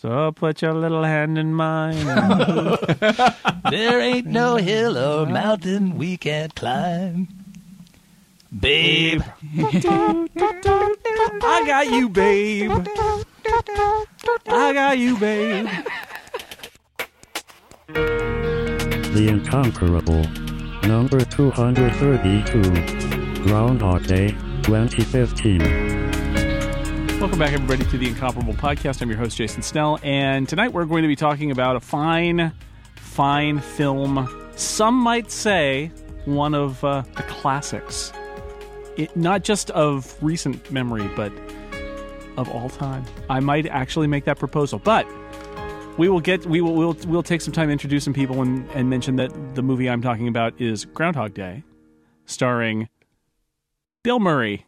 So put your little hand in mine. There ain't no hill or mountain we can't climb. Babe. I got you, babe. I got you, babe. The Incomparable. Number 232. Groundhog Day, 2015. Welcome back, everybody, to the Incomparable Podcast. I'm your host, Jason Snell, and tonight we're going to be talking about a fine, fine film. Some might say one of uh, the classics. It, not just of recent memory, but of all time. I might actually make that proposal, but we will get we will we'll, we'll take some time to introduce some people and, and mention that the movie I'm talking about is Groundhog Day, starring Bill Murray,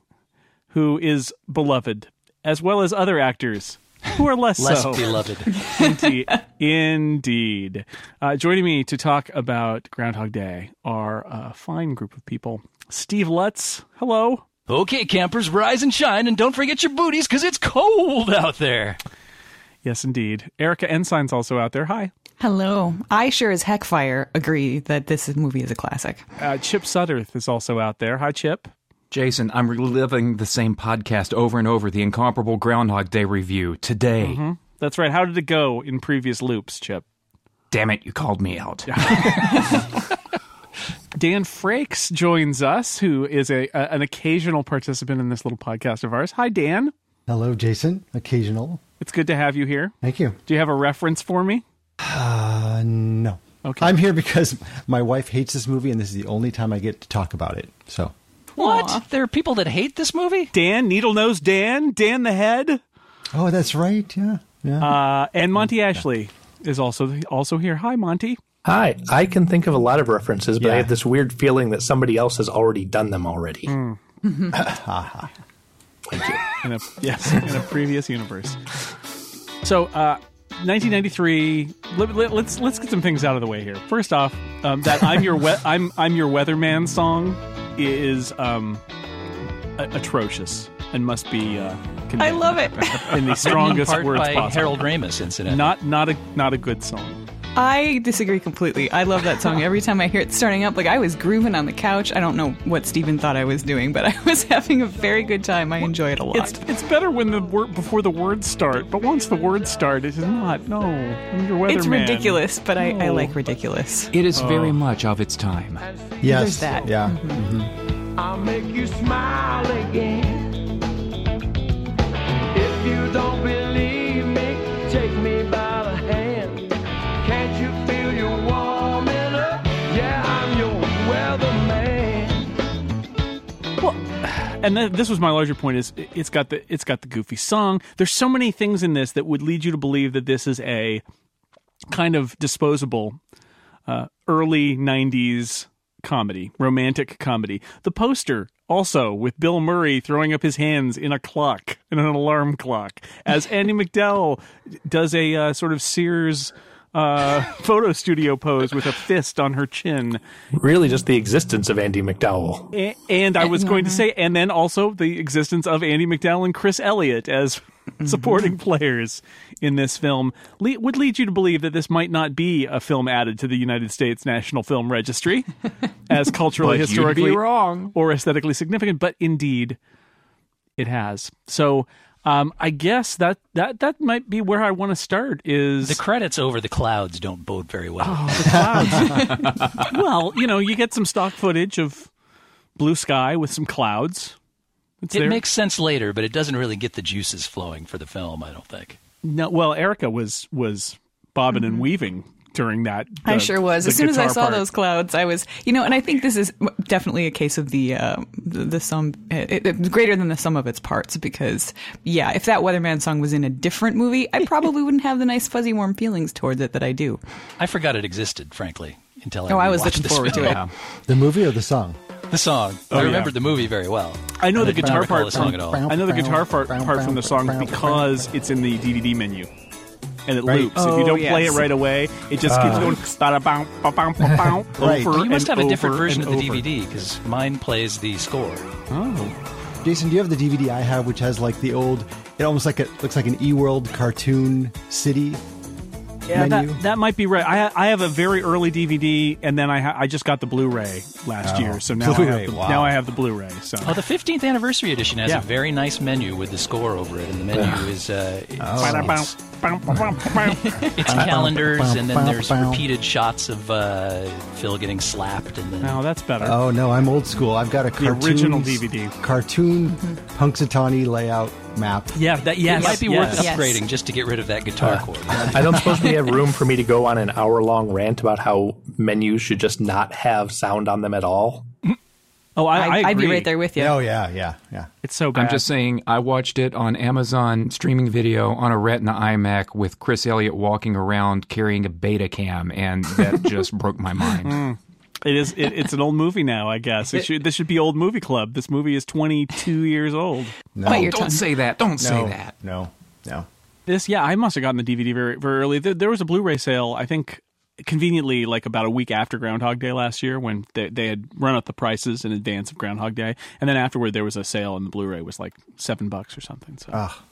who is beloved, as well as other actors who are less, Less so. beloved. Indeed. Indeed. Uh, joining me to talk about Groundhog Day are a fine group of people. Steve Lutz, hello. Okay, campers, rise and shine, and don't forget your booties because it's cold out there. Yes, indeed. Erica Ensign's also out there. Hi. Hello. I sure as heck fire agree that this movie is a classic. Uh, Chip Sudderth is also out there. Hi, Chip. Jason, I'm reliving the same podcast over and over, the incomparable Groundhog Day review today. That's right. How did it go in previous loops, Chip? Damn it, you called me out. Dan Frakes joins us, who is a, a an occasional participant in this little podcast of ours. Hi, Dan. Hello, Jason. Occasional. It's good to have you here. Thank you. Do you have a reference for me? Uh, no. Okay. I'm here because my wife hates this movie, and this is the only time I get to talk about it. So, What? There are people that hate this movie? Dan, Needle Nose Dan, Dan the Head, oh, that's right. Yeah, yeah. uh, and Monty Ashley is also also here. Hi, Monty. Hi, I can think of a lot of references, but I have this weird feeling that somebody else has already done them already. Thank you. in a yes in a previous universe. So, uh, 1993. Let, let, let's let's get some things out of the way here. First off, um, that I'm your we- I'm I'm your weatherman song is um, a- atrocious and must be. Uh, I love it. in the strongest words by possible. Harold Ramis, incident. Not not a not a good song. I disagree completely. I love that song. Every time I hear it starting up, like I was grooving on the couch. I don't know what Steven thought I was doing, but I was having a very good time. I enjoy it a lot. It's it's better when the word before the words start, but once the words start, it is not. No, I'm your weatherman. It's ridiculous, but I, I like ridiculous. It is very oh. much of its time. yes. there's that. Yeah. Mm-hmm. Mm-hmm. I'll make you smile again. And th- this was my larger point is it- it's got the it's got the goofy song. There's so many things in this that would lead you to believe that this is a kind of disposable uh, early 90s comedy romantic comedy. The poster also with bill murray throwing up his hands in a clock in an alarm clock as andie macdowell does a uh, sort of sears uh, photo studio pose with a fist on her chin Really, just the existence of Andie MacDowell. a- and I was going to say, and then also the existence of Andie MacDowell and Chris Elliott as supporting players in this film le- would lead you to believe that this might not be a film added to the United States National Film Registry as culturally, But you'd be historically, wrong. or aesthetically significant, but indeed it has. So. Um, I guess that, that that might be where I want to start. Is The credits over the clouds don't bode very well. well, you know, you get some stock footage of blue sky with some clouds. It's it there. makes sense later, but it doesn't really get the juices flowing for the film, I don't think. No, well, Erica was was bobbing and weaving during that. I sure was. As soon as I saw part. those clouds, I was, you know, and I think this is definitely a case of the uh, the, the sum it, it's greater than the sum of its parts because, yeah, if that Weatherman song was in a different movie, I probably wouldn't have the nice fuzzy warm feelings towards it that I do. I forgot it existed, frankly, until I Oh, I was rewatched looking this forward to film. it. The movie or the song? The song. Oh, I yeah. remembered the movie very well. I know the I did guitar recall part. the song at all. I know the guitar part, part from the song because it's in the DVD menu. And it Right. loops. if you Oh, don't play it right away, it just keeps uh-huh. going ba-da-bow, ba-bow, ba-bow, Right. over You must and have a different version of the over. DVD because mine plays the score. Oh, Jason, do you have the DVD I have, which has like the old It almost like it looks like an E World cartoon city Yeah, menu. that, that might be right. I I have a very early DVD, and then I ha- I just got the Blu-ray last Oh, year, so now I Blu-ray, have the, wow. now I have the Blu-ray. So Oh, the 15th anniversary edition has Yeah. a very nice menu with the score over it, and the menu is uh, it's, it's, it's calendars, and then there's repeated shots of uh, Phil getting slapped, and then now that's better. Oh no, I'm old school. I've got a cartoon, original DVD. cartoon Punxsutawney layout map. yeah, that yes, it might be yes. worth Yes. upgrading just to get rid of that guitar uh, chord. I don't suppose we have room for me to go on an hour long rant about how menus should just not have sound on them at all. Oh, I, I I'd, I'd be right there with you. Oh yeah, yeah, yeah. It's so bad. I'm just saying, I watched it on Amazon streaming video on a Retina iMac with Chris Elliott walking around carrying a beta cam, and that just broke my mind. Mm. It is. It, it's an old movie now. I guess it should, this should be old movie club. This movie is 22 years old. No, Bite your Don't tongue. say that. Don't say that. no, no. This, yeah, I must have gotten the DVD very, very early. There, there was a Blu-ray sale. I think conveniently, like about a week after Groundhog Day last year, when they, they had run up the prices in advance of Groundhog Day, and then afterward there was a sale, and the Blu-ray was like seven bucks or something. So Ah.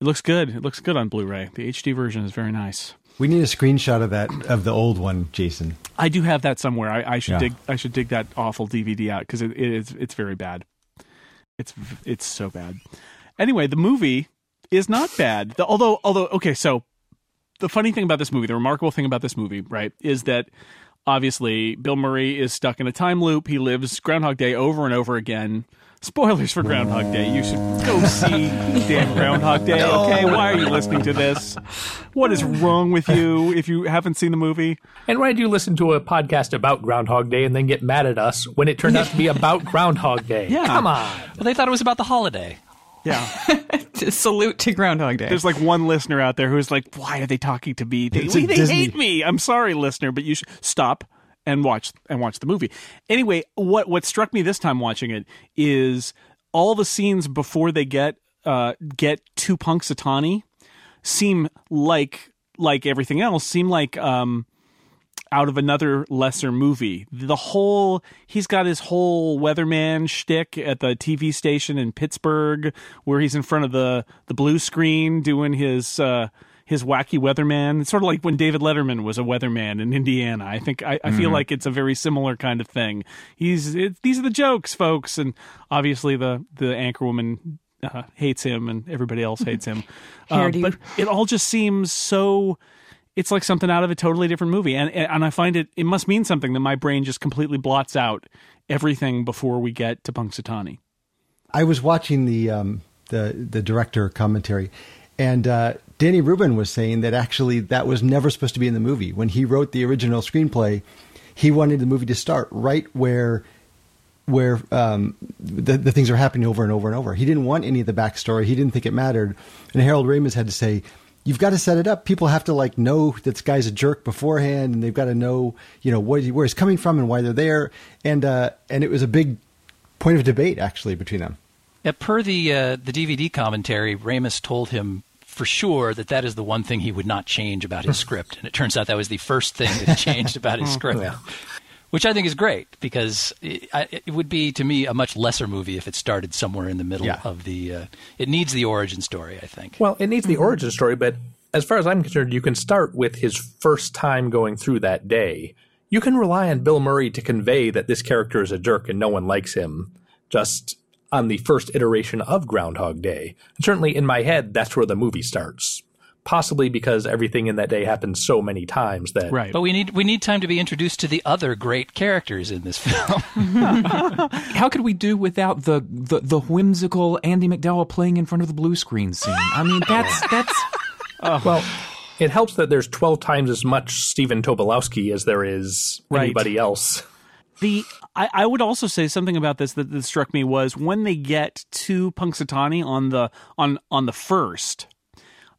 it looks good. It looks good on Blu-ray. The HD version is very nice. We need a screenshot of that of the old one, Jason. I do have that somewhere. I, I should Yeah. dig. I should dig that awful DVD out because it, it is. It's very bad. It's it's so bad. Anyway, the movie is not bad. The, although although okay, so the funny thing about this movie, the remarkable thing about this movie, right, is that obviously Bill Murray is stuck in a time loop. He lives Groundhog Day over and over again. Spoilers for Groundhog Day. You should go see damn Groundhog Day. Okay, why are you listening to this? What is wrong with you if you haven't seen the movie? And why do you listen to a podcast about Groundhog Day and then get mad at us when it turned out to be about Groundhog Day? Yeah. Come on. Well, they thought it was about the holiday. Yeah. Salute to Groundhog Day. There's like one listener out there who's like, "Why are they talking to me? They, It's a they Disney- hate me." I'm sorry, listener, but you should stop and watch and watch the movie. Anyway, what what struck me this time watching it is all the scenes before they get uh, get to Punxsutawney seem like like everything else seem like um, out of another lesser movie. The whole he's got his whole weatherman shtick at the TV station in Pittsburgh, where he's in front of the the blue screen doing his uh, his wacky weatherman. It's sort of like when David Letterman was a weatherman in Indiana. I think I, I feel like it's a very similar kind of thing. He's it, these are the jokes, folks, and obviously the the anchor woman. Uh, hates him and everybody else hates him. Uh, but it all just seems so it's like something out of a totally different movie and and I find it it must mean something that my brain just completely blots out everything before we get to Punxsutawney. I was watching the um, the the director commentary, and uh, Danny Rubin was saying that actually that was never supposed to be in the movie. When he wrote the original screenplay, he wanted the movie to start right where where um, the, the things are happening over and over and over. He didn't want any of the backstory. He didn't think it mattered. And Harold Ramis had to say, "You've got to set it up. People have to like know that this guy's a jerk beforehand, and they've got to know, you know, what, where he's coming from and why they're there." And uh, and it was a big point of debate actually between them. Yeah, per the uh, the DVD commentary, Ramis told him for sure that that is the one thing he would not change about his script, and it turns out that was the first thing that he changed about his script. Which I think is great because it, it would be to me a much lesser movie if it started somewhere in the middle Yeah. of the. Uh, it needs the origin story, I think. Well, it needs the origin story, but as far as I'm concerned, you can start with his first time going through that day. You can rely on Bill Murray to convey that this character is a jerk and no one likes him just on the first iteration of Groundhog Day. And certainly in my head, that's where the movie starts. Possibly because everything in that day happens so many times that Right. But we need we need time to be introduced to the other great characters in this film. How could we do without the, the, the whimsical Andie MacDowell playing in front of the blue screen scene? I mean, that's that's oh. Well, it helps that there's 12 times as much Stephen Tobolowsky as there is Right. anybody else. The I, I would also say something about this that, that struck me was when they get to Punxsutawney on the on on the first.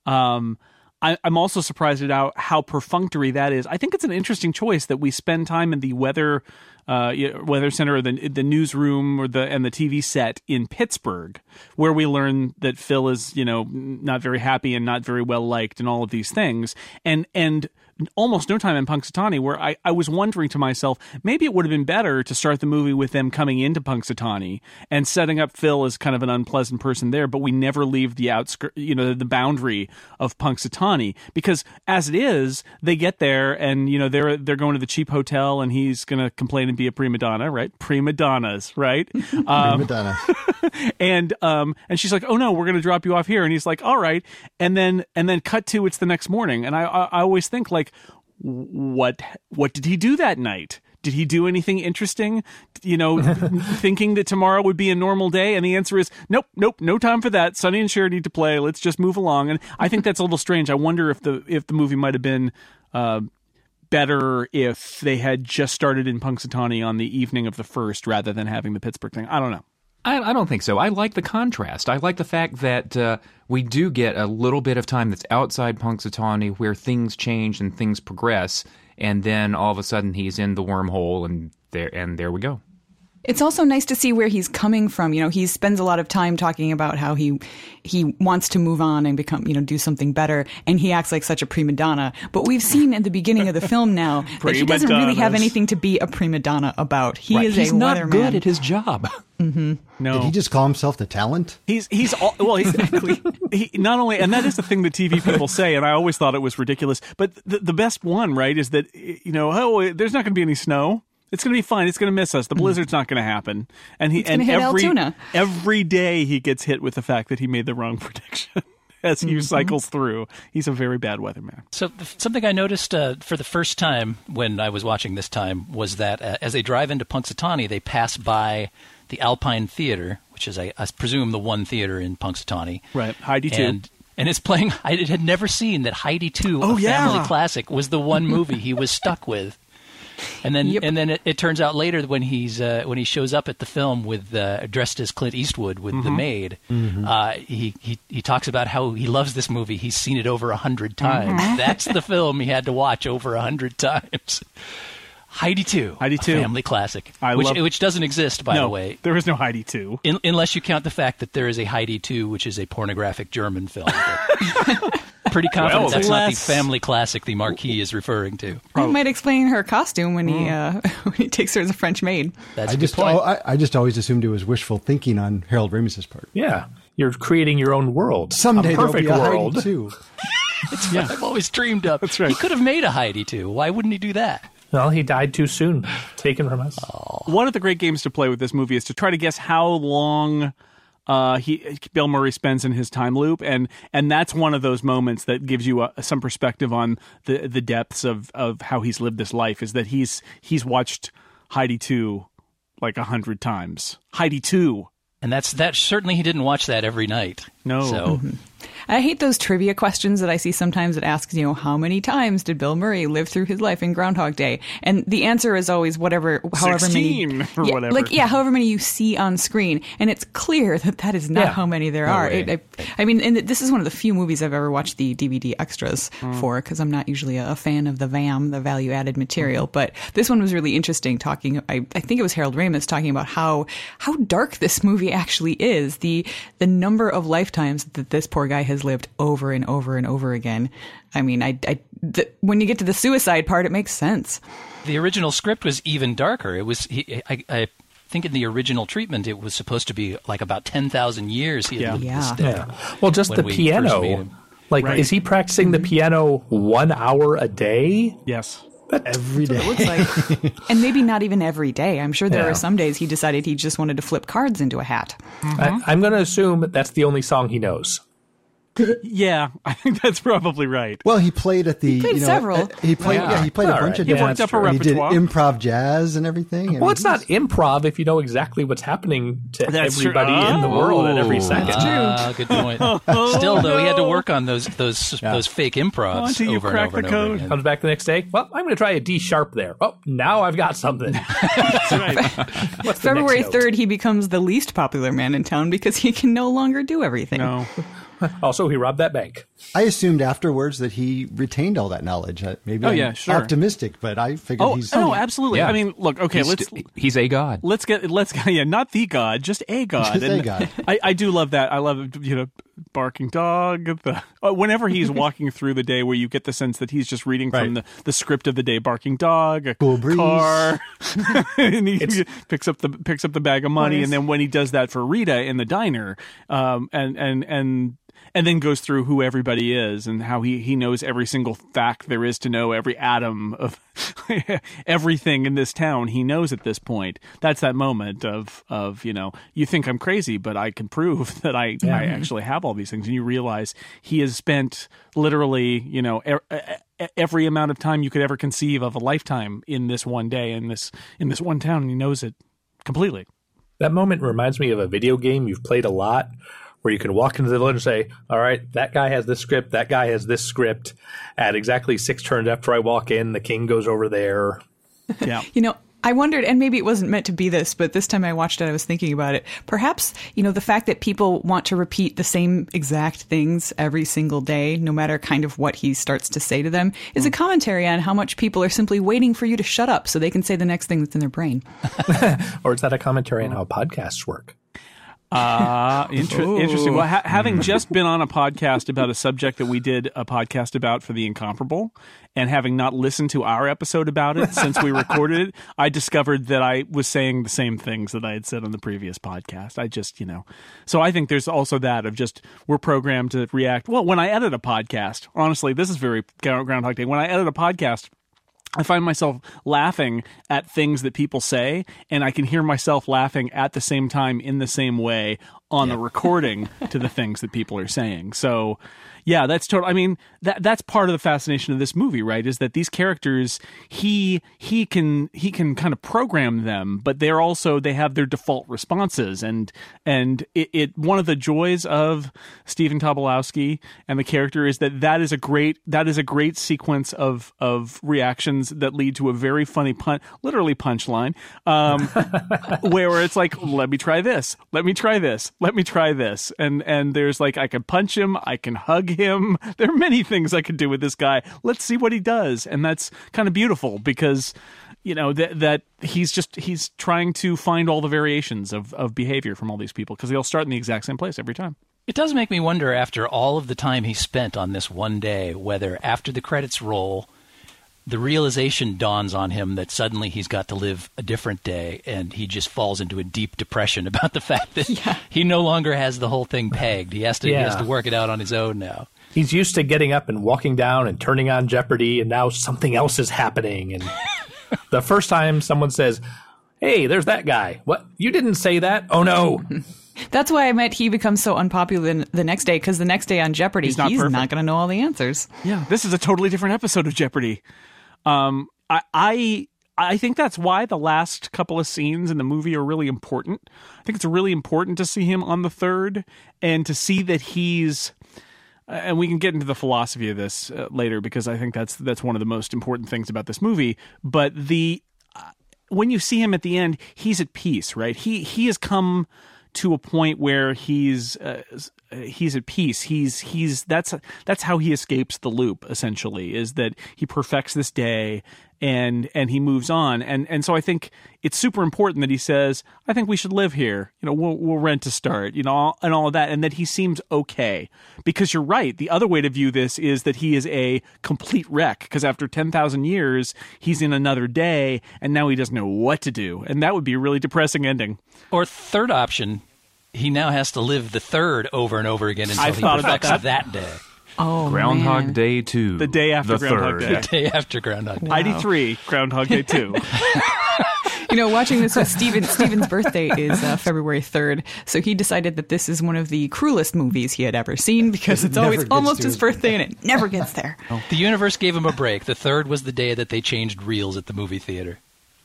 Um, I, I'm also surprised at how, how perfunctory that is. I think it's an interesting choice that we spend time in the weather uh, weather center, or the the newsroom, or the and the TV set in Pittsburgh, where we learn that Phil is you know not very happy and not very well liked, and all of these things, and and almost no time in Punxsutawney, where I, I was wondering to myself, maybe it would have been better to start the movie with them coming into Punxsutawney and setting up Phil as kind of an unpleasant person there, but we never leave the outskirt, you know, the boundary of Punxsutawney because as it is, they get there and you know they're they're going to the cheap hotel and he's going to complain and be a prima donna, right? Prima donnas, right? Um, Madonna. and um and she's like oh no we're gonna drop you off here. And he's like all right. And then and then cut to it's the next morning. And i i, I always think like what what did he do that night? Did he do anything interesting? You know thinking that tomorrow would be a normal day? And the answer is nope nope no time for that. Sonny and Cher need to play. Let's just move along. And i think that's a little strange. I wonder if the if the movie might have been uh better if they had just started in Punxsutawney on the evening of the first rather than having the Pittsburgh thing. I don't know. I, I don't think so. I like the contrast. I like the fact that uh, we do get a little bit of time that's outside Punxsutawney where things change and things progress, and then all of a sudden he's in the wormhole, and there and there we go. It's also nice to see where he's coming from. You know, he spends a lot of time talking about how he he wants to move on and become, you know, do something better, and he acts like such a prima donna. But we've seen at the beginning of the film now that he doesn't really have anything to be a prima donna about. He is he's a not weatherman. good at his job. Mm-hmm. No, Did he just call himself the talent? He's he's all, well. He's he, not only, and that is the thing that TV people say, and I always thought it was ridiculous. But the, the best one, right, is that you know, oh, there's not going to be any snow. It's going to be fine. It's going to miss us. The blizzard's not going to happen. And he and hit every Altoona. every day he gets hit with the fact that he made the wrong prediction as he cycles through. He's a very bad weatherman. So something I noticed uh, for the first time when I was watching this time was that uh, as they drive into Punxsutawney, they pass by the Alpine Theater, which is, I, I presume, the one theater in Punxsutawney. Right. Heidi too. And and it's playing. I had never seen that Heidi Two, Oh, a yeah. family classic, was the one movie he was stuck with. And then, Yep. and then it, it turns out later when he's uh, when he shows up at the film with uh, dressed as Clint Eastwood with Mm-hmm. the maid, uh, he, he he talks about how he loves this movie. He's seen it over a hundred times. Mm-hmm. That's the film he had to watch over a hundred times. Heidi Two, Heidi a 2. family classic, I which love- which doesn't exist by no, the way. there is no Heidi too. In, unless you count the fact that there is a Heidi 2, which is a pornographic German film. But pretty confident Well, that's not the family classic the Marquee is referring to. It might explain her costume when he uh, when he takes her as a French maid. That's I a good just point. oh, I, I just always assumed it was wishful thinking on Harold Ramis's part. Yeah, you're creating your own world. Someday a there'll perfect be a world. Heidi too. It's what I've always dreamed of. That's right. He could have made a Heidi too. Why wouldn't he do that? Well, he died too soon, taken from us. One of the great games to play with this movie is to try to guess how long uh, he Bill Murray spends in his time loop, and and that's one of those moments that gives you a, some perspective on the the depths of of how he's lived this life. Is that he's he's watched Heidi two like a hundred times. Heidi two. And that's that. Certainly, he didn't watch that every night. No. So I hate those trivia questions that I see sometimes that asks, you know, how many times did Bill Murray live through his life in Groundhog Day? And the answer is always whatever, however 16 many, or yeah, whatever. like yeah, however many you see on screen, and it's clear that that is not Yeah. how many there No are. It, I, I mean, and this is one of the few movies I've ever watched the DVD extras Mm. for because I'm not usually a, fan of the VAM, the value added material. Mm-hmm. But this one was really interesting. Talking, I, I think it was Harold Ramis talking about how how dark this movie actually is. The the number of lifetimes that this poor guy has lived over and over and over again. I mean, I, I the, when you get to the suicide part, it makes sense. the original script was even darker. It was. He, I, I think in the original treatment, it was supposed to be like about ten thousand years he had Yeah. lived Yeah. this. Yeah. Well, just the we piano. Like, Right. is he practicing the mm-hmm. piano one hour a day? Yes. Every day. Looks like, and maybe not even every day. I'm sure there Yeah. are some days he decided he just wanted to flip cards into a hat. I, mm-hmm. I'm going to assume that's the only song he knows. Yeah, I think that's probably right. Well, he played at the. played you know, several. uh, he played. Yeah, he played a bunch right. of He different. worked up a He did improv jazz and everything. I Well, mean, it's not improv if you know exactly what's happening to That's true. everybody in the world at every Oh. second. Ah, good point. Still, though, he had to work on those those those fake improvs Until you over crack and over the and over code. again. Comes back the next day. Well, I'm going to try a D sharp there. Oh, now I've got something. That's right. What's February 3rd, he becomes the least popular man in town because he can no longer do everything. No. Also, he robbed that bank. I assumed afterwards that he retained all that knowledge. Maybe Oh, I'm yeah, sure. optimistic, but I figured Oh, he's. no, absolutely. Yeah. I mean, look, okay, he's, let's st- he's a god. let's get let's yeah not the god just a god Just a god. I, I do love that i love you know barking dog. The uh, whenever he's walking through the day, where you get the sense that he's just reading from the, the script of the day. Barking dog, a Cool breeze. car, and he picks up the picks up the bag of money, Nice. and then when he does that for Rita in the diner, um, and and and. And then goes through who everybody is and how he, he knows every single fact there is to know, every atom of everything in this town he knows at this point. That's that moment of of you know you think I'm crazy, but I can prove that I I actually have all these things, and you realize he has spent literally you know e- e- every amount of time you could ever conceive of a lifetime in this one day in this in this one town, and he knows it completely. That moment reminds me of a video game you've played a lot where you can walk into the village and say, All right, that guy has this script, that guy has this script. At exactly six turns after I walk in, the king goes over there. Yeah. You know, I wondered, and maybe it wasn't meant to be this, but this time I watched it, I was thinking about it. Perhaps, you know, the fact that people want to repeat the same exact things every single day, no matter kind of what he starts to say to them, is a hmm. commentary on how much people are simply waiting for you to shut up so they can say the next thing that's in their brain. Or is that a commentary on how podcasts work? Uh, inter- interesting. Well, ha- having just been on a podcast about a subject that we did a podcast about for the Incomparable, and having not listened to our episode about it since we recorded it, I discovered that I was saying the same things that I had said on the previous podcast. I just, you know, so I think there's also that of just we're programmed to react. Well, when I edit a podcast, honestly, this is very Groundhog Day. When I edit a podcast, I find myself laughing at things that people say, and I can hear myself laughing at the same time in the same way on the recording to the things that people are saying. So, yeah, that's total. I mean, that that's part of the fascination of this movie, right? Is that these characters he he can he can kind of program them, but they're also they have their default responses, and and it, it one of the joys of Stephen Tobolowsky and the character is that that is a great that is a great sequence of of reactions that lead to a very funny pun, literally punchline, um, where it's like, let me try this, let me try this, let me try this, and and there's like I can punch him, I can hug him. There are many things I could do with this guy. Let's see what he does, and that's kind of beautiful because you know that that he's just he's trying to find all the variations of of behavior from all these people because they all start in the exact same place every time. It does make me wonder, after all of the time he spent on this one day, whether after the credits roll, the realization dawns on him that suddenly he's got to live a different day, and he just falls into a deep depression about the fact that he no longer has the whole thing pegged. He has to he has to work it out on his own now. He's used to getting up and walking down and turning on Jeopardy, and now something else is happening. And the first time someone says, Hey, there's that guy. What? You didn't say that? Oh, no. That's why I meant he becomes so unpopular the- the next day, because the next day on Jeopardy, He's he's not not, going to know all the answers. Yeah, this is a totally different episode of Jeopardy. Um, I, I I think that's why the last couple of scenes in the movie are really important. I think it's really important to see him on the third and to see that he's. And we can get into the philosophy of this uh, later because I think that's that's one of the most important things about this movie. But the when you see him at the end, he's at peace, right? He he has come to a point where he's uh, he's at peace. He's he's that's that's how he escapes the loop. Essentially, is that he perfects this day and and he moves on. And and so I think it's super important that he says, I think we should live here. You know, we'll we'll rent to start. You know, and all of that, and that he seems okay. Because you're right. The other way to view this is that he is a complete wreck. Because after ten thousand years, he's in another day, and now he doesn't know what to do. And that would be a really depressing ending. Or third option, he now has to live the third over and over again until I've he thought about perfects that day. Oh, Groundhog man. Day 2. The day after the Groundhog third. Day. Day after Groundhog Day. Heidi three, Groundhog Day two. You know, watching this with Steven, Steven's birthday is uh, February 3rd, so he decided that this is one of the cruelest movies he had ever seen because it's never always almost his his birthday and it never gets there. The universe gave him a break. The third was the day that they changed reels at the movie theater.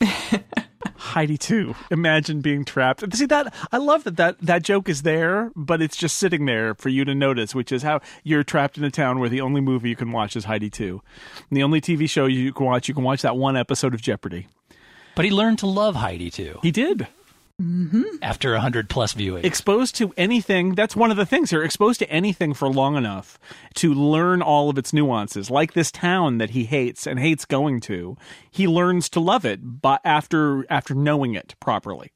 Heidi too. Imagine being trapped. See that? I love that that that joke is there, but it's just sitting there for you to notice, which is how you're trapped in a town where the only movie you can watch is Heidi two, and the only TV show you can watch you can watch that one episode of Jeopardy. But he learned to love Heidi too He did. After a hundred plus viewings. exposed to anything that's one of the things here exposed to anything for long enough to learn all of its nuances like this town that he hates and hates going to he learns to love it but after after knowing it properly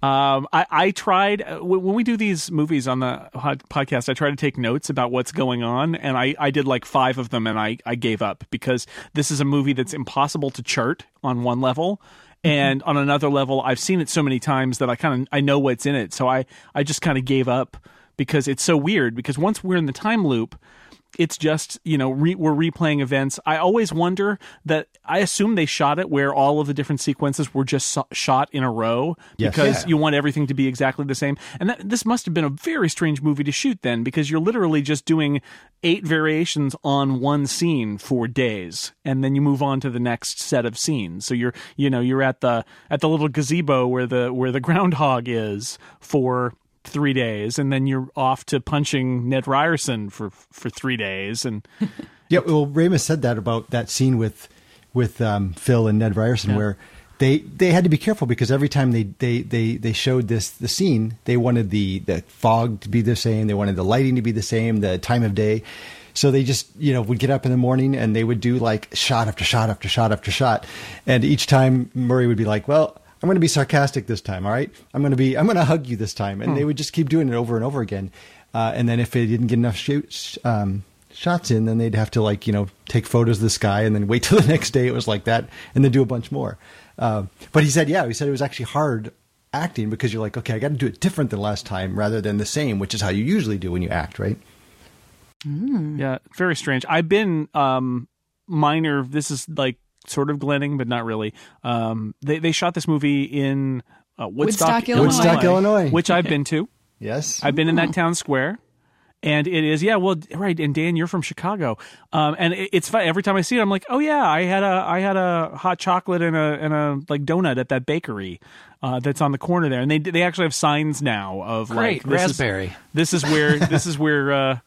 Um, I, I tried uh, when when we do these movies on the podcast. I try to take notes about what's going on, and I, I did like five of them, and I, I gave up because this is a movie that's impossible to chart on one level, Mm-hmm. and on another level, I've seen it so many times that I kind of I know what's in it, so I I just kind of gave up because it's so weird. Because once we're in the time loop, it's just you know re- we're replaying events. I always wonder that I assume they shot it where all of the different sequences were just so- shot in a row Yes. because Yeah. you want everything to be exactly the same. And that, this must have been a very strange movie to shoot then because you're literally just doing eight variations on one scene for days and then you move on to the next set of scenes. So you're you know you're at the at the little gazebo where the where the groundhog is for three days and then you're off to punching Ned Ryerson for for three days and Yeah, well, Ramis said that about that scene with with um, Phil and Ned Ryerson, where they they had to be careful because every time they they they they showed this the scene, they wanted the the fog to be the same, they wanted the lighting to be the same, the time of day. So they just you know would get up in the morning and they would do like shot after shot after shot after shot, and each time Murray would be like, well. I'm going to be sarcastic this time, all right? I'm going to be, I'm going to hug you this time, and they would just keep doing it over and over again. Uh, and then if they didn't get enough shoots, um, shots in, then they'd have to like you know take photos of the sky and then wait till the next day it was like that, and then do a bunch more. Um, but he said, yeah, he said it was actually hard acting because you're like, okay, I got to do it different than last time rather than the same, which is how you usually do when you act, right? Yeah, very strange. I've been um minor. This is like sort of Glenning, but not really. Um, they they shot this movie in uh, Woodstock, Woodstock, Illinois. Woodstock, Illinois. which I've been to. Yes, I've been in that town square. And it is, yeah, well, right. And Dan, you're from Chicago, um, and it, it's fun. Every time I see it, I'm like, oh yeah, I had a, I had a hot chocolate and a, and a like donut at that bakery, uh, that's on the corner there. And they, they actually have signs now of Great, like this is- raspberry. this is where this is where uh,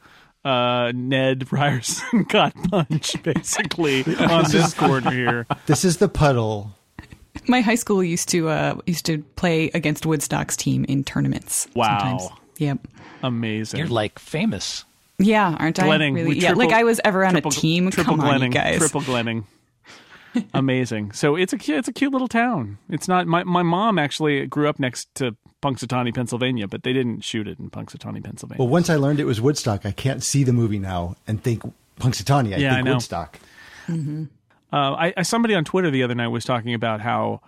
uh, Ned Ryerson got punched, basically on this corner here. this is the puddle. My high school used to uh, used to play against Woodstock's team in tournaments. Wow. Sometimes. Yep. Amazing. You're like famous. Yeah, aren't I? Glenning. Really? We yeah, like I was ever on triple, a team. Triple Come on, Glenning. you guys. Triple Glenning. Amazing. So it's a cute, it's a cute little town. It's not my my mom actually grew up next to Punxsutawney, Pennsylvania, but they didn't shoot it in Punxsutawney, Pennsylvania. Well, once I learned it was Woodstock, I can't see the movie now and think Punxsutawney. I Yeah, I think know. Woodstock. Uh, I, I somebody on Twitter the other night was talking about how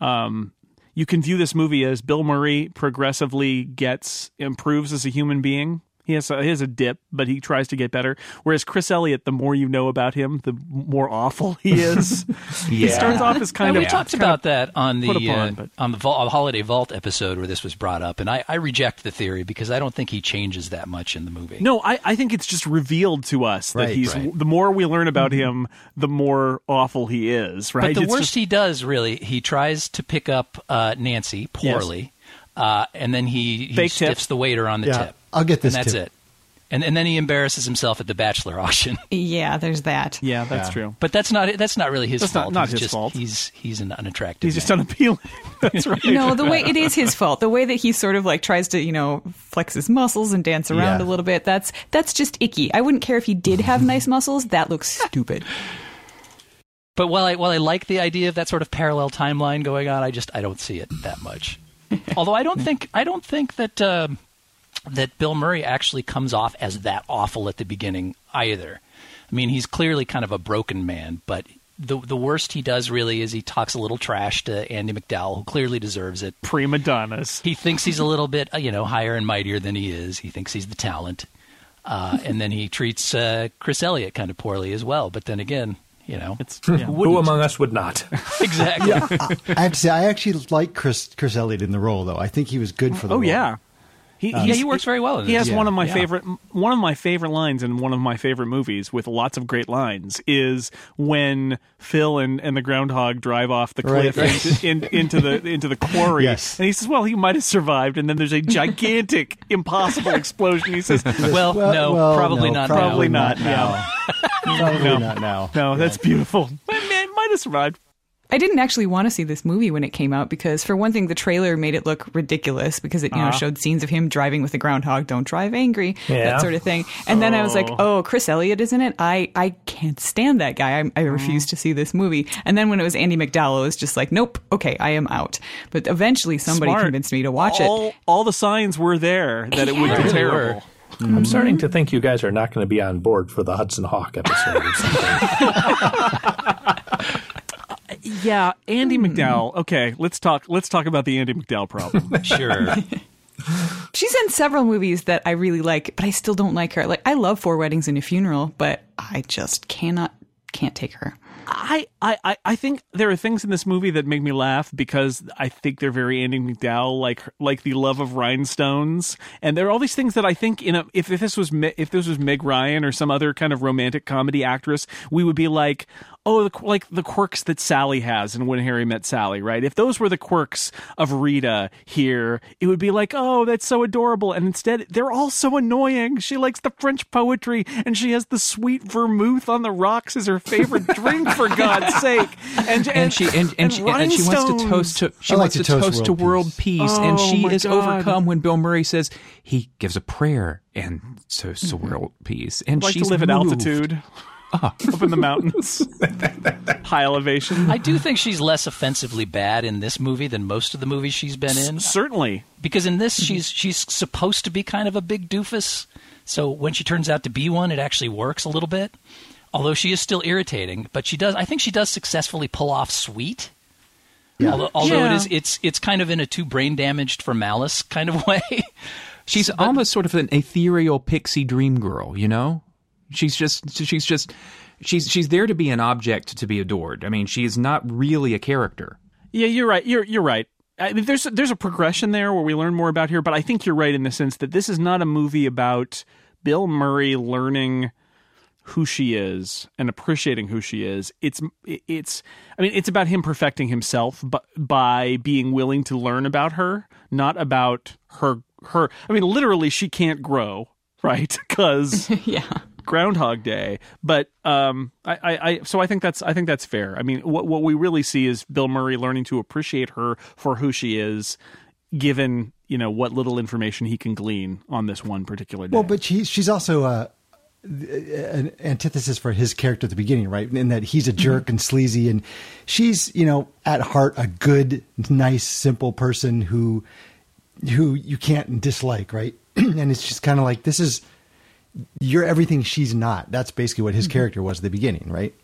um, you can view this movie as Bill Murray progressively gets improves as a human being. He has a, he has a dip, but he tries to get better. Whereas Chris Elliott, the more you know about him, the more awful he is. He starts off as kind And of we talked about that on the upon, uh, on the Vol- holiday vault episode where this was brought up, and I, I reject the theory because I don't think he changes that much in the movie. No, I, I think it's just revealed to us that Right, he's right. the more we learn about him, the more awful he is. Right? But the It's worst just- he does, really, he tries to pick up uh, Nancy poorly, uh, and then he, he Fake tip. stiffs the waiter on the Yeah, tip. I'll get this And that's tip. it. And, and then he embarrasses himself at the bachelor auction. Yeah, there's that. yeah, that's Yeah. true. But that's not that's not really his That's not- fault. not he's his just, fault. He's he's an unattractive. He's just unappealing. that's right. No, the way it is his fault. The way that he sort of like tries to, you know, flex his muscles and dance around Yeah. a little bit. That's that's just icky. I wouldn't care if he did have nice muscles. That looks stupid. But while I while I like the idea of that sort of parallel timeline going on, I just I don't see it that much. Although I don't think I don't think that um that Bill Murray actually comes off as that awful at the beginning either. I mean, he's clearly kind of a broken man, but the the worst he does really is he talks a little trash to Andie MacDowell, who clearly deserves it. Prima donnas. He thinks he's a little bit, uh, you know, higher and mightier than he is. He thinks he's the talent, uh, and then he treats uh, Chris Elliott kind of poorly as well. But then again, you know, It's yeah. who Who among us would not? exactly. I have to say, I actually like Chris Chris Elliott in the role, though. I think he was good for the Oh role. yeah. He, uh, yeah, he works very well in He has one of my Yeah. favorite one of my favorite lines in one of my favorite movies with lots of great lines is when Phil and, and the groundhog drive off the cliff right. Into, in, into the into the quarry. Yes. And he says, "Well, he might have survived." And then there's a gigantic, impossible explosion. He says, Well, Well, no, well, probably no, not. Probably now. not now. Probably No. not now. "No, that's beautiful. Man, man, might have survived." I didn't actually want to see this movie when it came out because, for one thing, the trailer made it look ridiculous because it you know uh-huh. showed scenes of him driving with a groundhog, don't drive angry, Yeah. that sort of thing. And then I was like, oh. oh, Chris Elliott is in it. I I can't stand that guy. I, I refuse mm. to see this movie. And then when it was Andie MacDowell, it was just like, nope, okay, I am out. But eventually, somebody Smart. convinced me to watch all, it. All the signs were there that it would They be really terrible. were. I'm mm-hmm. starting to think you guys are not going to be on board for the Hudson Hawk episode or something. Yeah, Andie Hmm. MacDowell. Okay, let's talk. Let's talk about the Andie MacDowell problem. Sure. She's in several movies that I really like, but I still don't like her. Like I love Four Weddings and a Funeral, but I just cannot can't take her. I, I, I- I think there are things in this movie that make me laugh because I think they're very Andie MacDowell, like like the love of rhinestones, and there are all these things that I think in a if, if this was if this was Meg Ryan or some other kind of romantic comedy actress, we would be like, oh, the, like the quirks that Sally has in When Harry Met Sally, right? If those were the quirks of Rita here, it would be like, oh, that's so adorable, and instead they're all so annoying. She likes the French poetry, and she has the sweet vermouth on the rocks as her favorite drink, for God's sake. And, and she and, and, she, and she wants to toast to she like wants to to toast toast to world world peace. peace, and Oh she is God. overcome when Bill Murray says he gives a prayer and so, to mm-hmm. world peace, and I'd like she's to live at moved. Altitude. Up in the mountains, high elevation. I do think she's less offensively bad in this movie than most of the movies she's been in. Certainly, Because in this, she's she's supposed to be kind of a big doofus. So when she turns out to be one, it actually works a little bit. Although she is still irritating, but she does. I think she does successfully pull off sweet. Although, although Yeah. it is, it's it's kind of in a too brain damaged for malice kind of way. She's almost sort of an ethereal pixie dream girl, you know? She's just she's just she's she's there to be an object to be adored. I mean, she is not really a character. Yeah, you're right. You're you're right. I mean, there's there's a progression there where we learn more about here, but I think you're right in the sense that this is not a movie about Bill Murray learning who she is and appreciating who she is. It's it's I mean, it's about him perfecting himself but by being willing to learn about her, not about her her I mean, literally she can't grow, right? Cuz yeah. Groundhog Day. But um, I, I, I, so I think that's, I think that's fair. I mean, what what we really see is Bill Murray learning to appreciate her for who she is, given you know what little information he can glean on this one particular day. Well, but she, she's also uh, an antithesis for his character at the beginning, right? In that he's a jerk and sleazy, and she's, you know, at heart a good, nice, simple person who who you can't dislike, right? and it's just kind of like this is you're everything she's not. That's basically what his mm-hmm. character was at the beginning, right?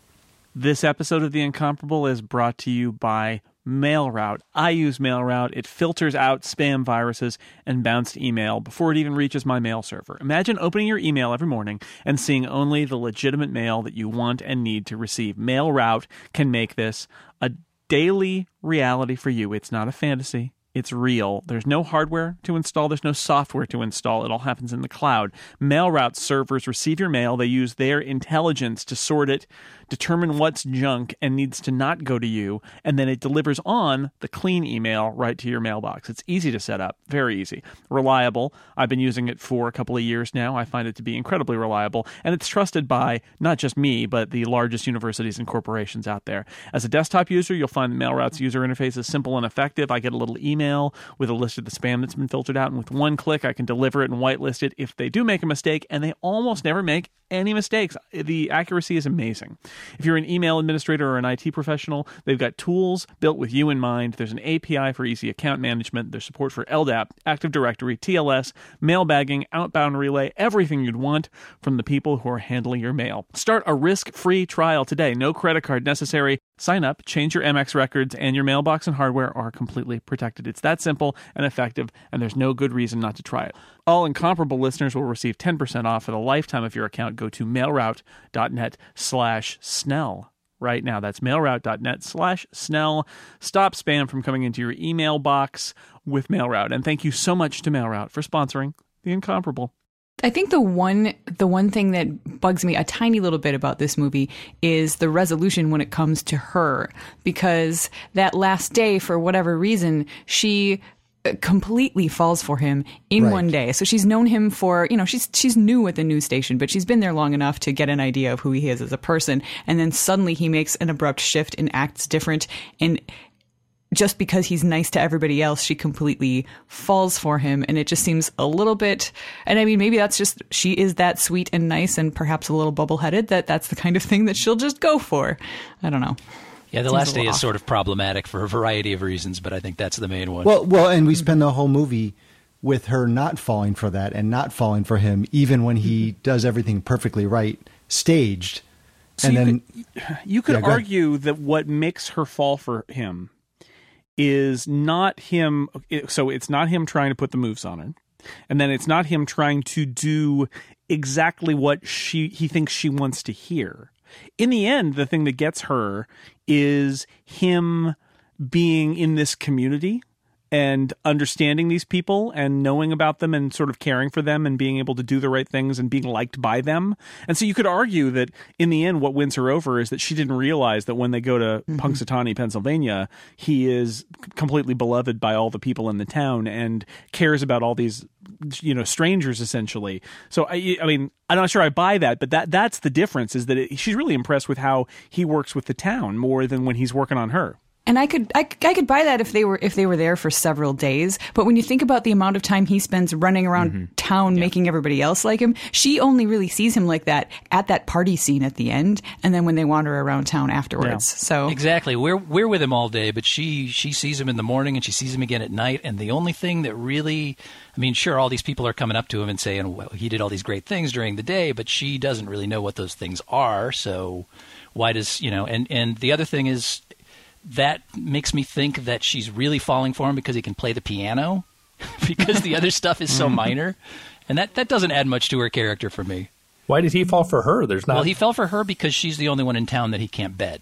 This episode of The Incomparable is brought to you by MailRoute. I use MailRoute. It filters out spam viruses and bounced email before it even reaches my mail server. Imagine opening your email every morning and seeing only the legitimate mail that you want and need to receive. MailRoute can make this a daily reality for you. It's not a fantasy. It's real. There's no hardware to install. There's no software to install. It all happens in the cloud. MailRoute servers receive your mail. They use their intelligence to sort it, determine what's junk and needs to not go to you, and then it delivers on the clean email right to your mailbox. It's easy to set up, very easy. Reliable. I've been using it for a couple of years now. I find it to be incredibly reliable, and it's trusted by not just me, but the largest universities and corporations out there. As a desktop user, you'll find the MailRoute's user interface is simple and effective. I get a little email with a list of the spam that's been filtered out, and with one click, I can deliver it and whitelist it if they do make a mistake, and they almost never make any mistakes. The accuracy is amazing. If you're an email administrator or an IT professional, they've got tools built with you in mind. There's an API for easy account management. There's support for LDAP, Active Directory, TLS, mailbagging, outbound relay, everything you'd want from the people who are handling your mail. Start a risk-free trial today. No credit card necessary. Sign up, change your MX records, and your mailbox and hardware are completely protected. It's that simple and effective, and there's no good reason not to try it. All incomparable listeners will receive 10% off for the lifetime of your account. Go to mailroute.net slash snell right now. That's mailroute.net slash snell. Stop spam from coming into your email box with MailRoute. And thank you so much to MailRoute for sponsoring The Incomparable. I think the one the one thing that bugs me a tiny little bit about this movie is the resolution when it comes to her because that last day for whatever reason she completely falls for him in Right. one day. So she's known him for, you know, she's she's new at the news station, but she's been there long enough to get an idea of who he is as a person. And then suddenly he makes an abrupt shift and acts different. And just because he's nice to everybody else, she completely falls for him. And it just seems a little bit, and I mean, maybe that's just, she is that sweet and nice and perhaps a little bubble headed that that's the kind of thing that she'll just go for. I don't know. Yeah, the Seems last day little is off. sort of problematic for a variety of reasons, but I think that's the main one. Well, well, and we spend the whole movie with her not falling for that and not falling for him, even when he mm-hmm. does everything perfectly right, staged. So and you then could, you could Yeah, go ahead. argue that what makes her fall for him is not him. So it's not him trying to put the moves on her, and then it's not him trying to do exactly what she he thinks she wants to hear. In the end, the thing that gets her is him being in this community and understanding these people and knowing about them and sort of caring for them and being able to do the right things and being liked by them. And so you could argue that in the end, what wins her over is that she didn't realize that when they go to mm-hmm. Punxsutawney, Pennsylvania, he is completely beloved by all the people in the town and cares about all these, you know, strangers essentially. So I, I mean, I'm not sure I buy that, but that that's the difference is that it, she's really impressed with how he works with the town more than when he's working on her. And I could, I, I could buy that if they were if they were there for several days. But when you think about the amount of time he spends running around mm-hmm. town making everybody else like him, she only really sees him like that at that party scene at the end, and then when they wander around town afterwards. So Exactly. We're we're with him all day, but she she sees him in the morning and she sees him again at night. And the only thing that really, I mean, sure, all these people are coming up to him and saying, "Well, he did all these great things during the day," but she doesn't really know what those things are. So why does you know? And and the other thing is that makes me think that she's really falling for him because he can play the piano, because the other stuff is so mm-hmm. minor, and that that doesn't add much to her character for me. Why did he fall for her? There's not. Well, he fell for her because she's the only one in town that he can't bed.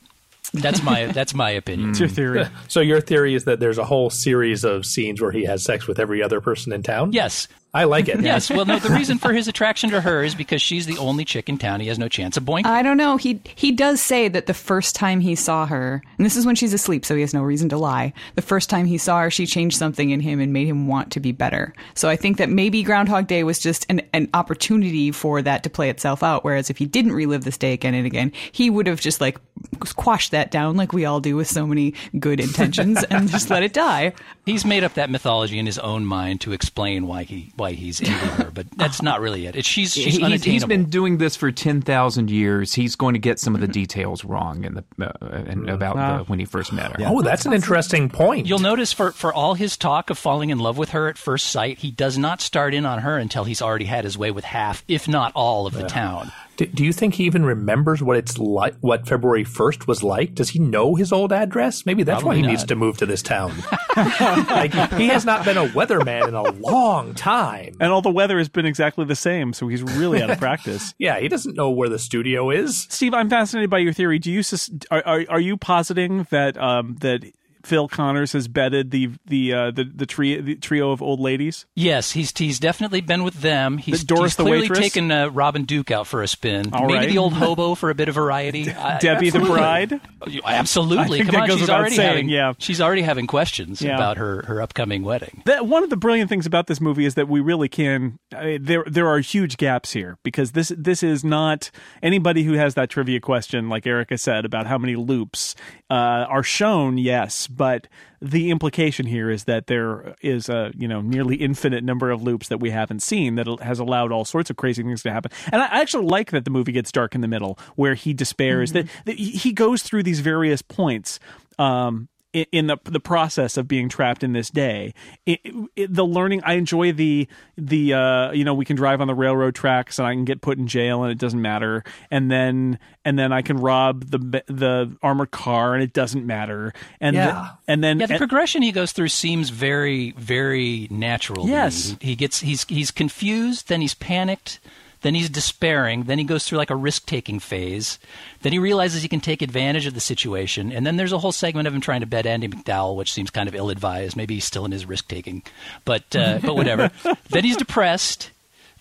That's my that's my opinion. It's your theory. so your theory is that there's a whole series of scenes where he has sex with every other person in town. Yes, I like it. yes. Well, no. The reason for his attraction to her is because she's the only chick in town. He has no chance of boinking. I don't know. He he does say that the first time he saw her, and this is when she's asleep, so he has no reason to lie. The first time he saw her, she changed something in him and made him want to be better. So I think that maybe Groundhog Day was just an, an opportunity for that to play itself out. Whereas if he didn't relive this day again and again, he would have just like quashed that down, like we all do with so many good intentions, and just let it die. He's made up that mythology in his own mind to explain why he why he's into her, but that's not really it. It's, she's she's He- he's, unattainable. he's been doing this for 10,000 years. He's going to get some of the details wrong in the, uh, and about the, when he first met her. Oh, that's an interesting point. You'll notice for, for all his talk of falling in love with her at first sight, he does not start in on her until he's already had his way with half, if not all, of the town. Do, do you think he even remembers what it's like? What February first was like? Does he know his old address? Maybe that's why he Probably needs to move to this town. like he has not been a weatherman in a long time. And all the weather has been exactly the same, so he's really out of practice. Yeah, he doesn't know where the studio is. Steve, I'm fascinated by your theory. Do you sus- are, are are you positing that um, that Phil Connors has bedded the the uh, the the, tri- the trio of old ladies? Yes, he's he's definitely been with them. He's, The Doris he's the clearly waitress? taken uh, Robin Duke out for a spin. All Maybe right. the old hobo for a bit of variety. I- Debbie the bride. Absolutely. I think Come on, she's already saying, having yeah. she's already having questions Yeah. about her her upcoming wedding. That, one of the brilliant things about this movie is that we really can. I mean, there there are huge gaps here because this this is not anybody who has that trivia question, like Erica said about how many loops uh, are shown. Yes, but the implication here is that there is a you know nearly infinite number of loops that we haven't seen that has allowed all sorts of crazy things to happen. And I actually like that the movie gets dark in the middle, where he despairs. That, that he he goes through these various points. Um, in, in the the process of being trapped in this day, it, it, the learning. I enjoy the the uh, you know we can drive on the railroad tracks and I can get put in jail and it doesn't matter, and then and then I can rob the the armored car and it doesn't matter, and Yeah. the- and then Yeah, the and- progression he goes through seems very, very natural. to me. Yes. he gets he's he's confused, then he's panicked, then he's despairing, then he goes through like a risk taking phase, then he realizes he can take advantage of the situation, and then there's a whole segment of him trying to bed Andie MacDowell, which seems kind of ill advised. Maybe he's still in his risk taking, but uh, but whatever. then he's depressed.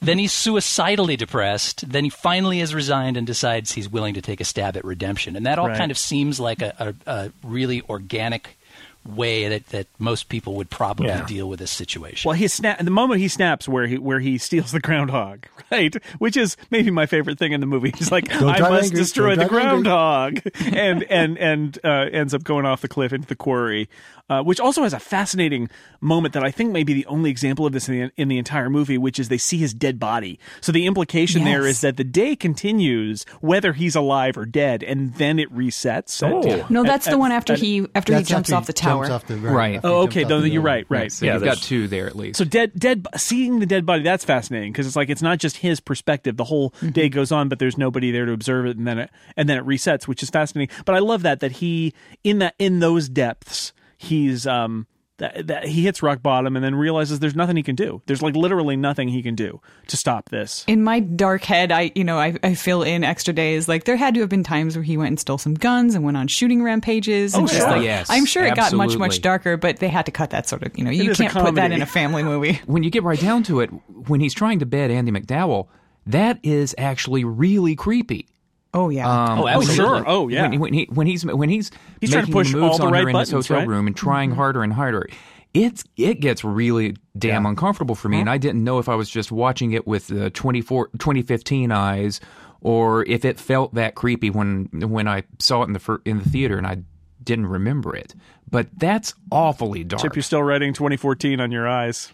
Then he's suicidally depressed. Then he finally is resigned and decides he's willing to take a stab at redemption. And that all Right. kind of seems like a, a, a really organic way that, that most people would probably Yeah. deal with this situation. Well, he snap the moment he snaps where he where he steals the groundhog, right? Which is maybe my favorite thing in the movie. He's like, I must angry. destroy Don't the drive angry." groundhog, and and and uh, ends up going off the cliff into the quarry. Uh, which also has a fascinating moment that I think may be the only example of this in the, in the entire movie, which is they see his dead body. So the implication there Yes. is that the day continues whether he's alive or dead, and then it resets. Oh. No, that's the one after at- he after he jumps after off the tower. off the- Right. after he Oh, okay. off No, the you're building. right. Right. So Yeah, you've got two there at least. So dead, dead, seeing the dead body that's fascinating because it's like it's not just his perspective. The whole day goes on, but there's nobody there to observe it, and then it and then it resets, which is fascinating. But I love that that he in that in those depths, he's um that, that he hits rock bottom and then realizes there's nothing he can do. There's like literally nothing he can do to stop this. in my dark head, I you know I, I fill in extra days. Like there had to have been times where he went and stole some guns and went on shooting rampages. And Oh, just sure. like, Yes, I'm sure it got much much darker, but they had to cut that sort of you know you can't put that in a family movie. when you get right down to it, when he's trying to bed Andie MacDowell, that is actually really creepy. Oh yeah, Um, Oh, absolutely. sure. Oh, yeah. When, when he when he's when he's He's trying to making push moves all the on right her in his hotel right? room and trying harder and harder, it's it gets really damn uncomfortable for me, and I didn't know if I was just watching it with the 24, 2015 eyes or if it felt that creepy when when I saw it in the fir- in the theater and I didn't remember it. But that's awfully dark. Chip, you're still writing 2014 on your eyes.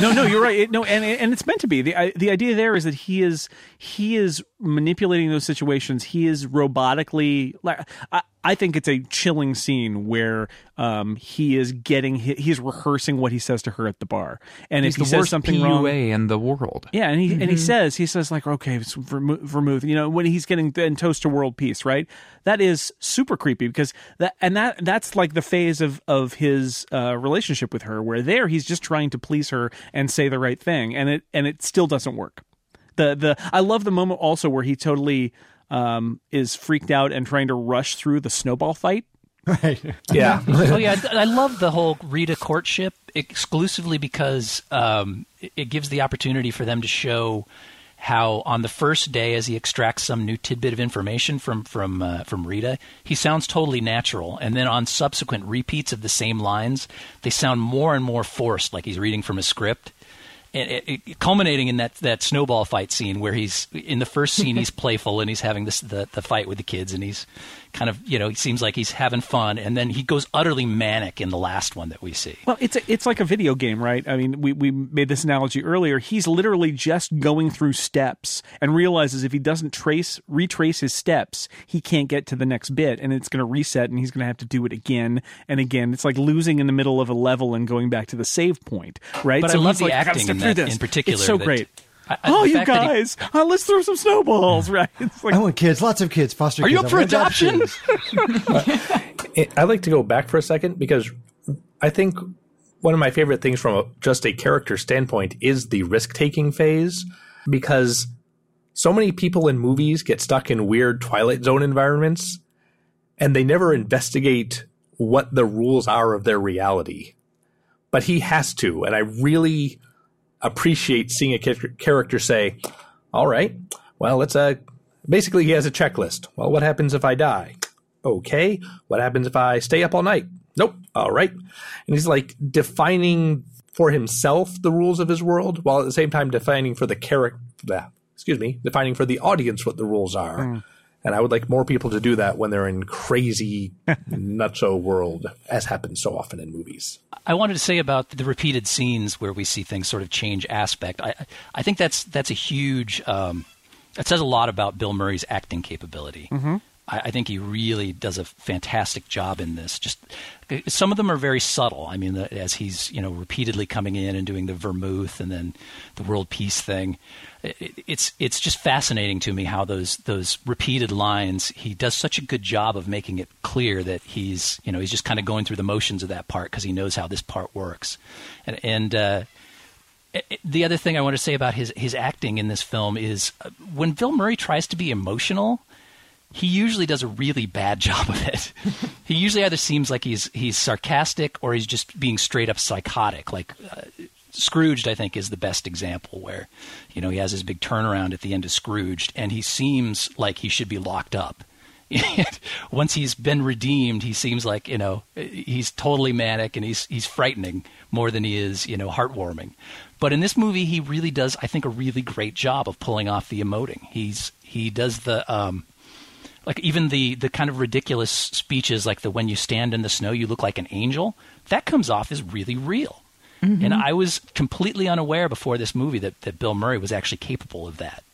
No, no, you're right. It, no, and and it's meant to be. the I, The idea there is that he is he is manipulating those situations. He is robotically. Like, I, I think it's a chilling scene where um, he is getting he's rehearsing what he says to her at the bar, and He's if he says something PUA wrong, in the world. yeah, and he and he says he says like okay, it's vermouth, vermouth. You know when he's getting and toast to world peace, right? That is super creepy because that and that that's like the phase of of his uh, relationship with her, where there he's just trying to please her and say the right thing, and it and it still doesn't work. The the I love the moment also where he totally um, is freaked out and trying to rush through the snowball fight. Right. Yeah. oh yeah, I I love the whole Rita courtship exclusively because um, it- it gives the opportunity for them to show how on the first day, as he extracts some new tidbit of information from from uh, from Rita, he sounds totally natural, and then on subsequent repeats of the same lines, they sound more and more forced, like he's reading from a script. And it, it, culminating in that, that snowball fight scene where he's in the first scene he's playful and he's having this the, the fight with the kids and he's kind of you know he seems like he's having fun and then he goes utterly manic in the last one that we see. Well, it's a, it's like a video game, right? I mean, we, we made this analogy earlier. He's literally just going through steps and realizes if he doesn't trace retrace his steps, he can't get to the next bit, and it's going to reset, and he's going to have to do it again and again. It's like losing in the middle of a level and going back to the save point, right? But I so love he's the like, "I acting in through that this." in particular It's so that- great. I- I- oh, you fact that he- guys, uh, let's throw some snowballs, right? It's like I want kids, lots of kids, foster Are kids. you up I for want adoption? I'd like to go back for a second because I think one of my favorite things from a, just a character standpoint is the risk taking phase because so many people in movies get stuck in weird Twilight Zone environments and they never investigate what the rules are of their reality. But he has to, and I really appreciate seeing a character say, "All right, well, let's uh." Basically, he has a checklist. Well, what happens if I die? Okay. What happens if I stay up all night? Nope. All right. And he's like defining for himself the rules of his world, while at the same time defining for the character. Excuse me, defining for the audience what the rules are. And I would like more people to do that when they're in crazy nutso world, as happens so often in movies. I wanted to say about the repeated scenes where we see things sort of change aspect. I I think that's that's a huge. Um, that says a lot about Bill Murray's acting capability. Mm-hmm. I, I think he really does a fantastic job in this. Just some of them are very subtle. I mean, the, as he's you know repeatedly coming in and doing the vermouth and then the world peace thing. It, it's it's just fascinating to me how those those repeated lines. He does such a good job of making it clear that he's you know he's just kind of going through the motions of that part because he knows how this part works, and and. Uh, the other thing I want to say about his his acting in this film is uh, when Bill Murray tries to be emotional, he usually does a really bad job of it. he usually either seems like he's he's sarcastic or he's just being straight up psychotic. Like uh, Scrooged, I think, is the best example where you know he has his big turnaround at the end of Scrooged, and he seems like he should be locked up. Once he's been redeemed, he seems like you know he's totally manic and he's he's frightening more than he is you know heartwarming. But in this movie, he really does, I think, a really great job of pulling off the emoting. He's he does the um, like even the the kind of ridiculous speeches like the when you stand in the snow you look like an angel that comes off as really real. Mm-hmm. And i was completely unaware before this movie that, that bill murray was actually capable of that.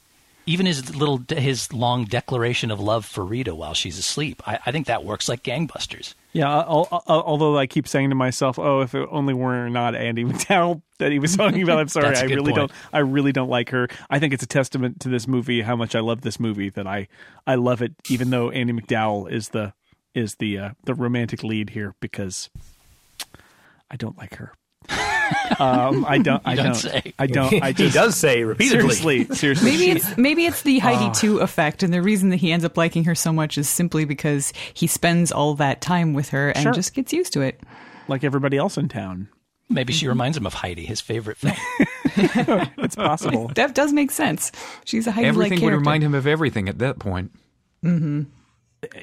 Even his little his long declaration of love for rita while she's asleep i, I think that works like gangbusters Yeah, al- al- although I keep saying to myself, "Oh, if it only were not Andy McDowell that he was talking about." I'm sorry, I really point. don't. I really don't like her. I think it's a testament to this movie how much I love this movie that I I love it, even though Andie MacDowell is the is the uh, the romantic lead here because I don't like her. um, I don't. I don't don't. say. I don't. I he does say repeatedly. seriously, seriously. Maybe it's maybe it's the. Heidi 2 effect, and the reason that he ends up liking her so much is simply because he spends all that time with her and Sure. just gets used to it. like everybody else in town. maybe she reminds him of heidi his favorite film It's possible. That does make sense. She's a Heidi like Everything character. would remind him of everything at that point.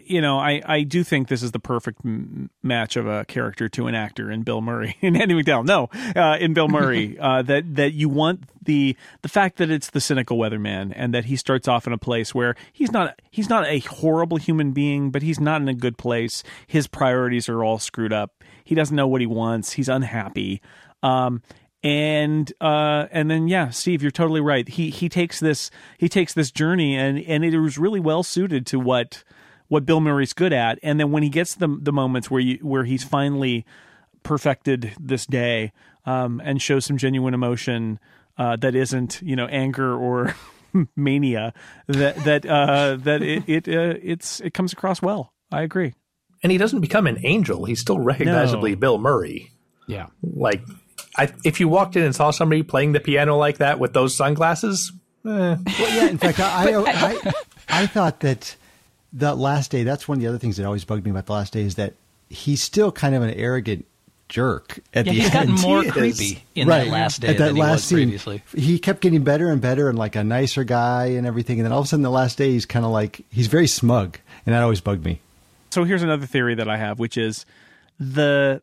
You know, I, I do think this is the perfect m- match of a character to an actor in Bill Murray in Andie MacDowell. No, uh, in Bill Murray, uh, that that you want the the fact that it's the cynical weatherman and that he starts off in a place where he's not he's not a horrible human being, but he's not in a good place. His priorities are all screwed up. He doesn't know what he wants. He's unhappy. Um, and uh, and then yeah, Steve, you're totally right. He he takes this he takes this journey and and it was really well suited to what what Bill Murray's good at. And then when he gets the the moments where you where he's finally perfected this day um, and shows some genuine emotion uh, that isn't you know anger or mania that that uh, that it it uh, it's it comes across well. I agree. And he doesn't become an angel. He's still recognizably No. Bill Murray. Yeah. Like, I, if you walked in and saw somebody playing the piano like that with those sunglasses, eh, Well, yeah. In fact, I, I, I, I thought that the last day. That's one of the other things that always bugged me about the last day is that he's still kind of an arrogant jerk at Yeah, the he's gotten end. more He is. creepy in that last day at that than he last was scene, previously. He kept getting better and better and like a nicer guy and everything. And then all of a sudden, the last day, he's kind of like he's very smug, and that always bugged me. so here's another theory that I have, which is the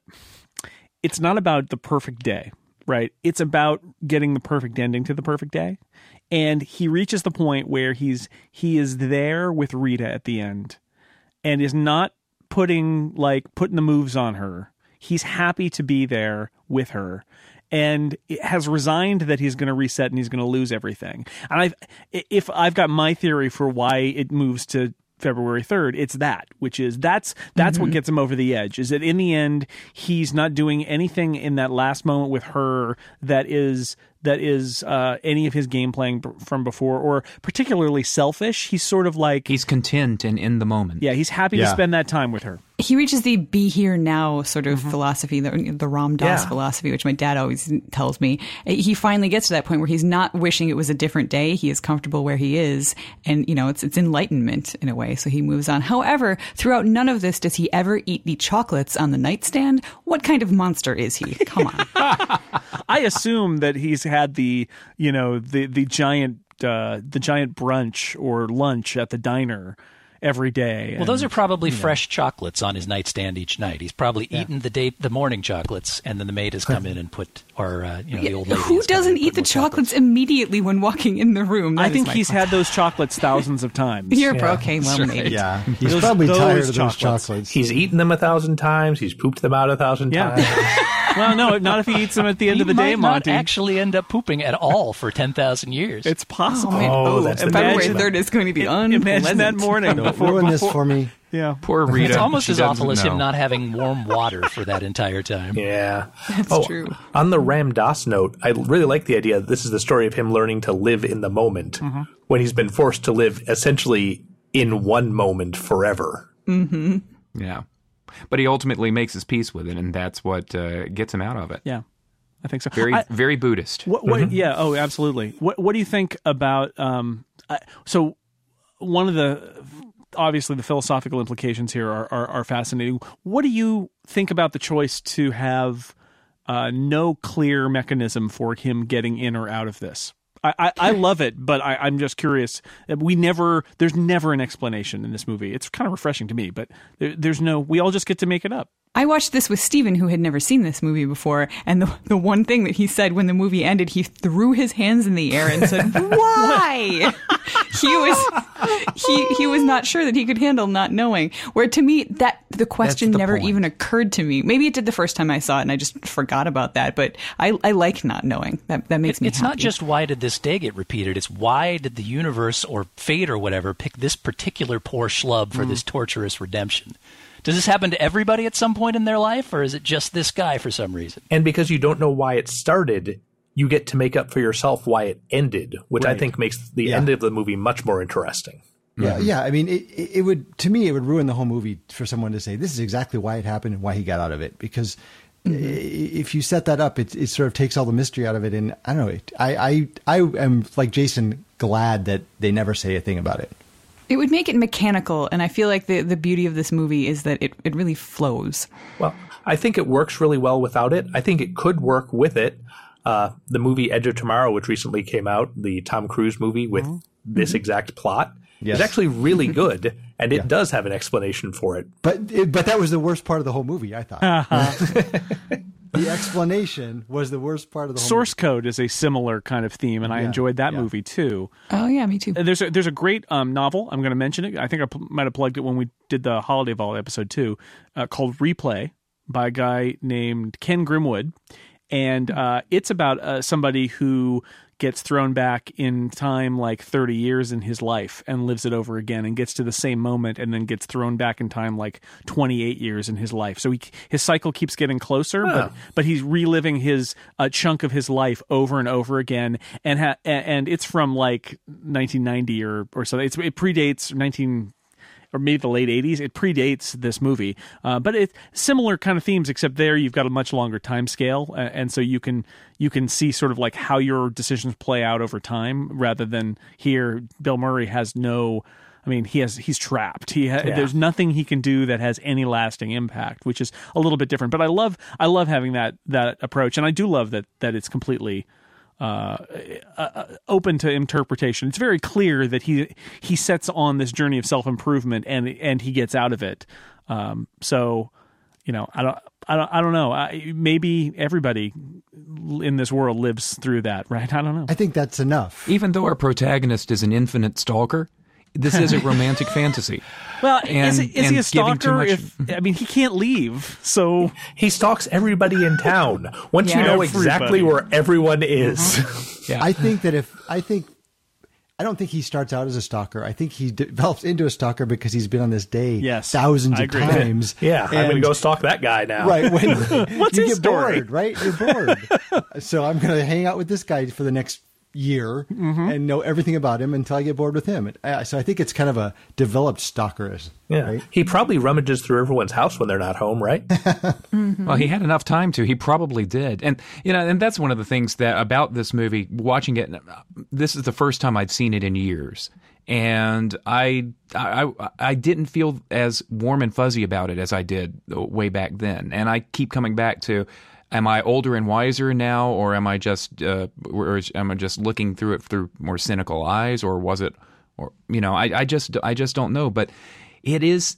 it's not about the perfect day, right? It's about getting the perfect ending to the perfect day. And he reaches the point where he's he is there with Rita at the end and is not putting like putting the moves on her. He's happy to be there with her and has resigned that he's going to reset and he's going to lose everything. And I if I've got my theory for why it moves to February 3rd, it's that, which is that's that's what mm-hmm. gets him over the edge. Is that in the end he's not doing anything in that last moment with her that is that is uh, any of his game playing b- from before or particularly selfish. He's sort of like He's content and in the moment. yeah, he's happy to spend that time with her. He reaches the be here now sort of Mm-hmm. philosophy, the, the Ram Dass Yeah. philosophy, which my dad always tells me. He finally gets to that point where he's not wishing it was a different day. He is comfortable where he is. And, you know, it's, it's enlightenment in a way. So he moves on. However, throughout none of this does he ever eat the chocolates on the nightstand. What kind of monster is he? Come on. I assume that he's had the you know the the giant uh, the giant brunch or lunch at the diner every day. Well, those are probably fresh chocolates on his nightstand each night. He's probably eaten the day the morning chocolates, and then the maid has come in and put, or uh, you know, the old lady. Who has come in doesn't eat the more chocolates immediately when walking in the room? That I think he's question. had those chocolates thousands of times. You're okay. Well, maybe. Yeah, he's Those- probably those tired of those chocolates. chocolates. he's eaten them a thousand times. He's pooped them out a thousand Yeah. times. well, no, not if he eats them at the end He of the day, might not Monty. actually end up pooping at all for ten thousand years. it's possible. Oh. Oh, Oh, that's the February danger. 3rd is going to be unpleasant. Imagine that morning Don't before, ruin this before- for me. Yeah. Poor Rita. it's almost She as awful doesn't as him not having warm water for that entire time. Yeah, That's oh, true. On the Ram Dass note, I really like the idea that this is the story of him learning to live in the moment Mm-hmm. when he's been forced to live essentially in one moment forever. Yeah. But he ultimately makes his peace with it, and that's what uh, gets him out of it. Yeah. I think so. Very, I- very Buddhist. What? what Yeah. Oh, absolutely. What? What do you think about? Um. I, so, one of the obviously the philosophical implications here are, are are fascinating. What do you think about the choice to have uh, no clear mechanism for him getting in or out of this? I, I, I love it, but I, I'm just curious. We never, there's never an explanation in this movie. It's kind of refreshing to me, but there, there's no. We all just get to make it up. I watched this with Steven, who had never seen this movie before, and the, the one thing that he said when the movie ended, he threw his hands in the air and said, "Why?" he was he he was not sure that he could handle not knowing. Where to me, that the question the never point. even occurred to me. Maybe it did the first time I saw it, and I just forgot about that. But I I like not knowing. That that makes me. It's not just why did this day get repeated. It's why did the universe or fate or whatever pick this particular poor schlub for mm. this torturous redemption? Does this happen to everybody at some point in their life, or is it just this guy for some reason? And because you don't know why it started, you get to make up for yourself why it ended, which I think makes the Yeah. end of the movie much more interesting. Yeah, mm-hmm. yeah. I mean, it, it it would to me it would ruin the whole movie for someone to say this is exactly why it happened and why he got out of it. Because i if you set that up, it it sort of takes all the mystery out of it. And I don't know. it- I I I am like Jason, glad that they never say a thing about it. It would make it mechanical, and I feel like the the beauty of this movie is that it it really flows. Well, I think it works really well without it. I think it could work with it. Uh, the movie Edge of Tomorrow, which recently came out, the Tom Cruise movie with mm-hmm. this mm-hmm. exact plot, Yes. is actually really good, and it does have an explanation for it. But it, but that was the worst part of the whole movie. I thought uh-huh. the explanation was the worst part of the whole Source Code is a similar kind of theme, and I Yeah, enjoyed that yeah. movie too. Oh yeah, me too. There's a, there's a great um, novel. I'm going to mention it. I think I p- might have plugged it when we did the Holiday Vault episode too, uh, called Replay by a guy named Ken Grimwood, and uh, it's about uh, somebody who gets thrown back in time like 30 years in his life and lives it over again and gets to the same moment and then gets thrown back in time like 28 years in his life. So he, his cycle keeps getting closer but but he's reliving his a chunk of his life over and over again and ha- and it's from like 1990 or or so it's, it predates 19 or maybe the late 80s. It predates this movie, uh, but it's similar kind of themes, except there you've got a much longer time scale, uh, and so you can you can see sort of like how your decisions play out over time, rather than here. Bill Murray has no. I mean, he has he's trapped. He ha- there's nothing he can do that has any lasting impact, which is a little bit different. But I love I love having that that approach, and I do love that that it's completely uh, uh, open to interpretation. It's very clear that he he sets on this journey of self improvement and and he gets out of it. Um, so, you know, I don't. I don't, I don't know. I, maybe everybody in this world lives through that, right? I don't know. I think that's enough. Even though our protagonist is an infinite stalker, this is a romantic fantasy. Well, is, and- is he and a stalker? If I mean, he can't leave, so He stalks everybody in town. Once you Yeah. know exactly Everybody. where everyone mm-hmm. is. Yeah. I think that if I think I don't think he starts out as a stalker. I think he develops into a stalker because he's been on this day Yes, thousands of times. yeah, I'm going to And- go stalk that guy now. Right when What's you his get story? bored, right? You're bored. so I'm going to hang out with this guy for the next year Mm-hmm. and know everything about him until I get bored with him. Uh, So I think it's kind of a developed stalkerish. Yeah. Right? He probably rummages through everyone's house when they're not home, right? Well, he had enough time to. He probably did, and you know, and that's one of the things that about this movie. Watching it, this is the first time I'd seen it in years, and I, I, I didn't feel as warm and fuzzy about it as I did way back then. And I keep coming back to, am I older and wiser now, or am I just, uh, or am I just looking through it through more cynical eyes, or was it, or you know, I, I just, I just don't know, but it is.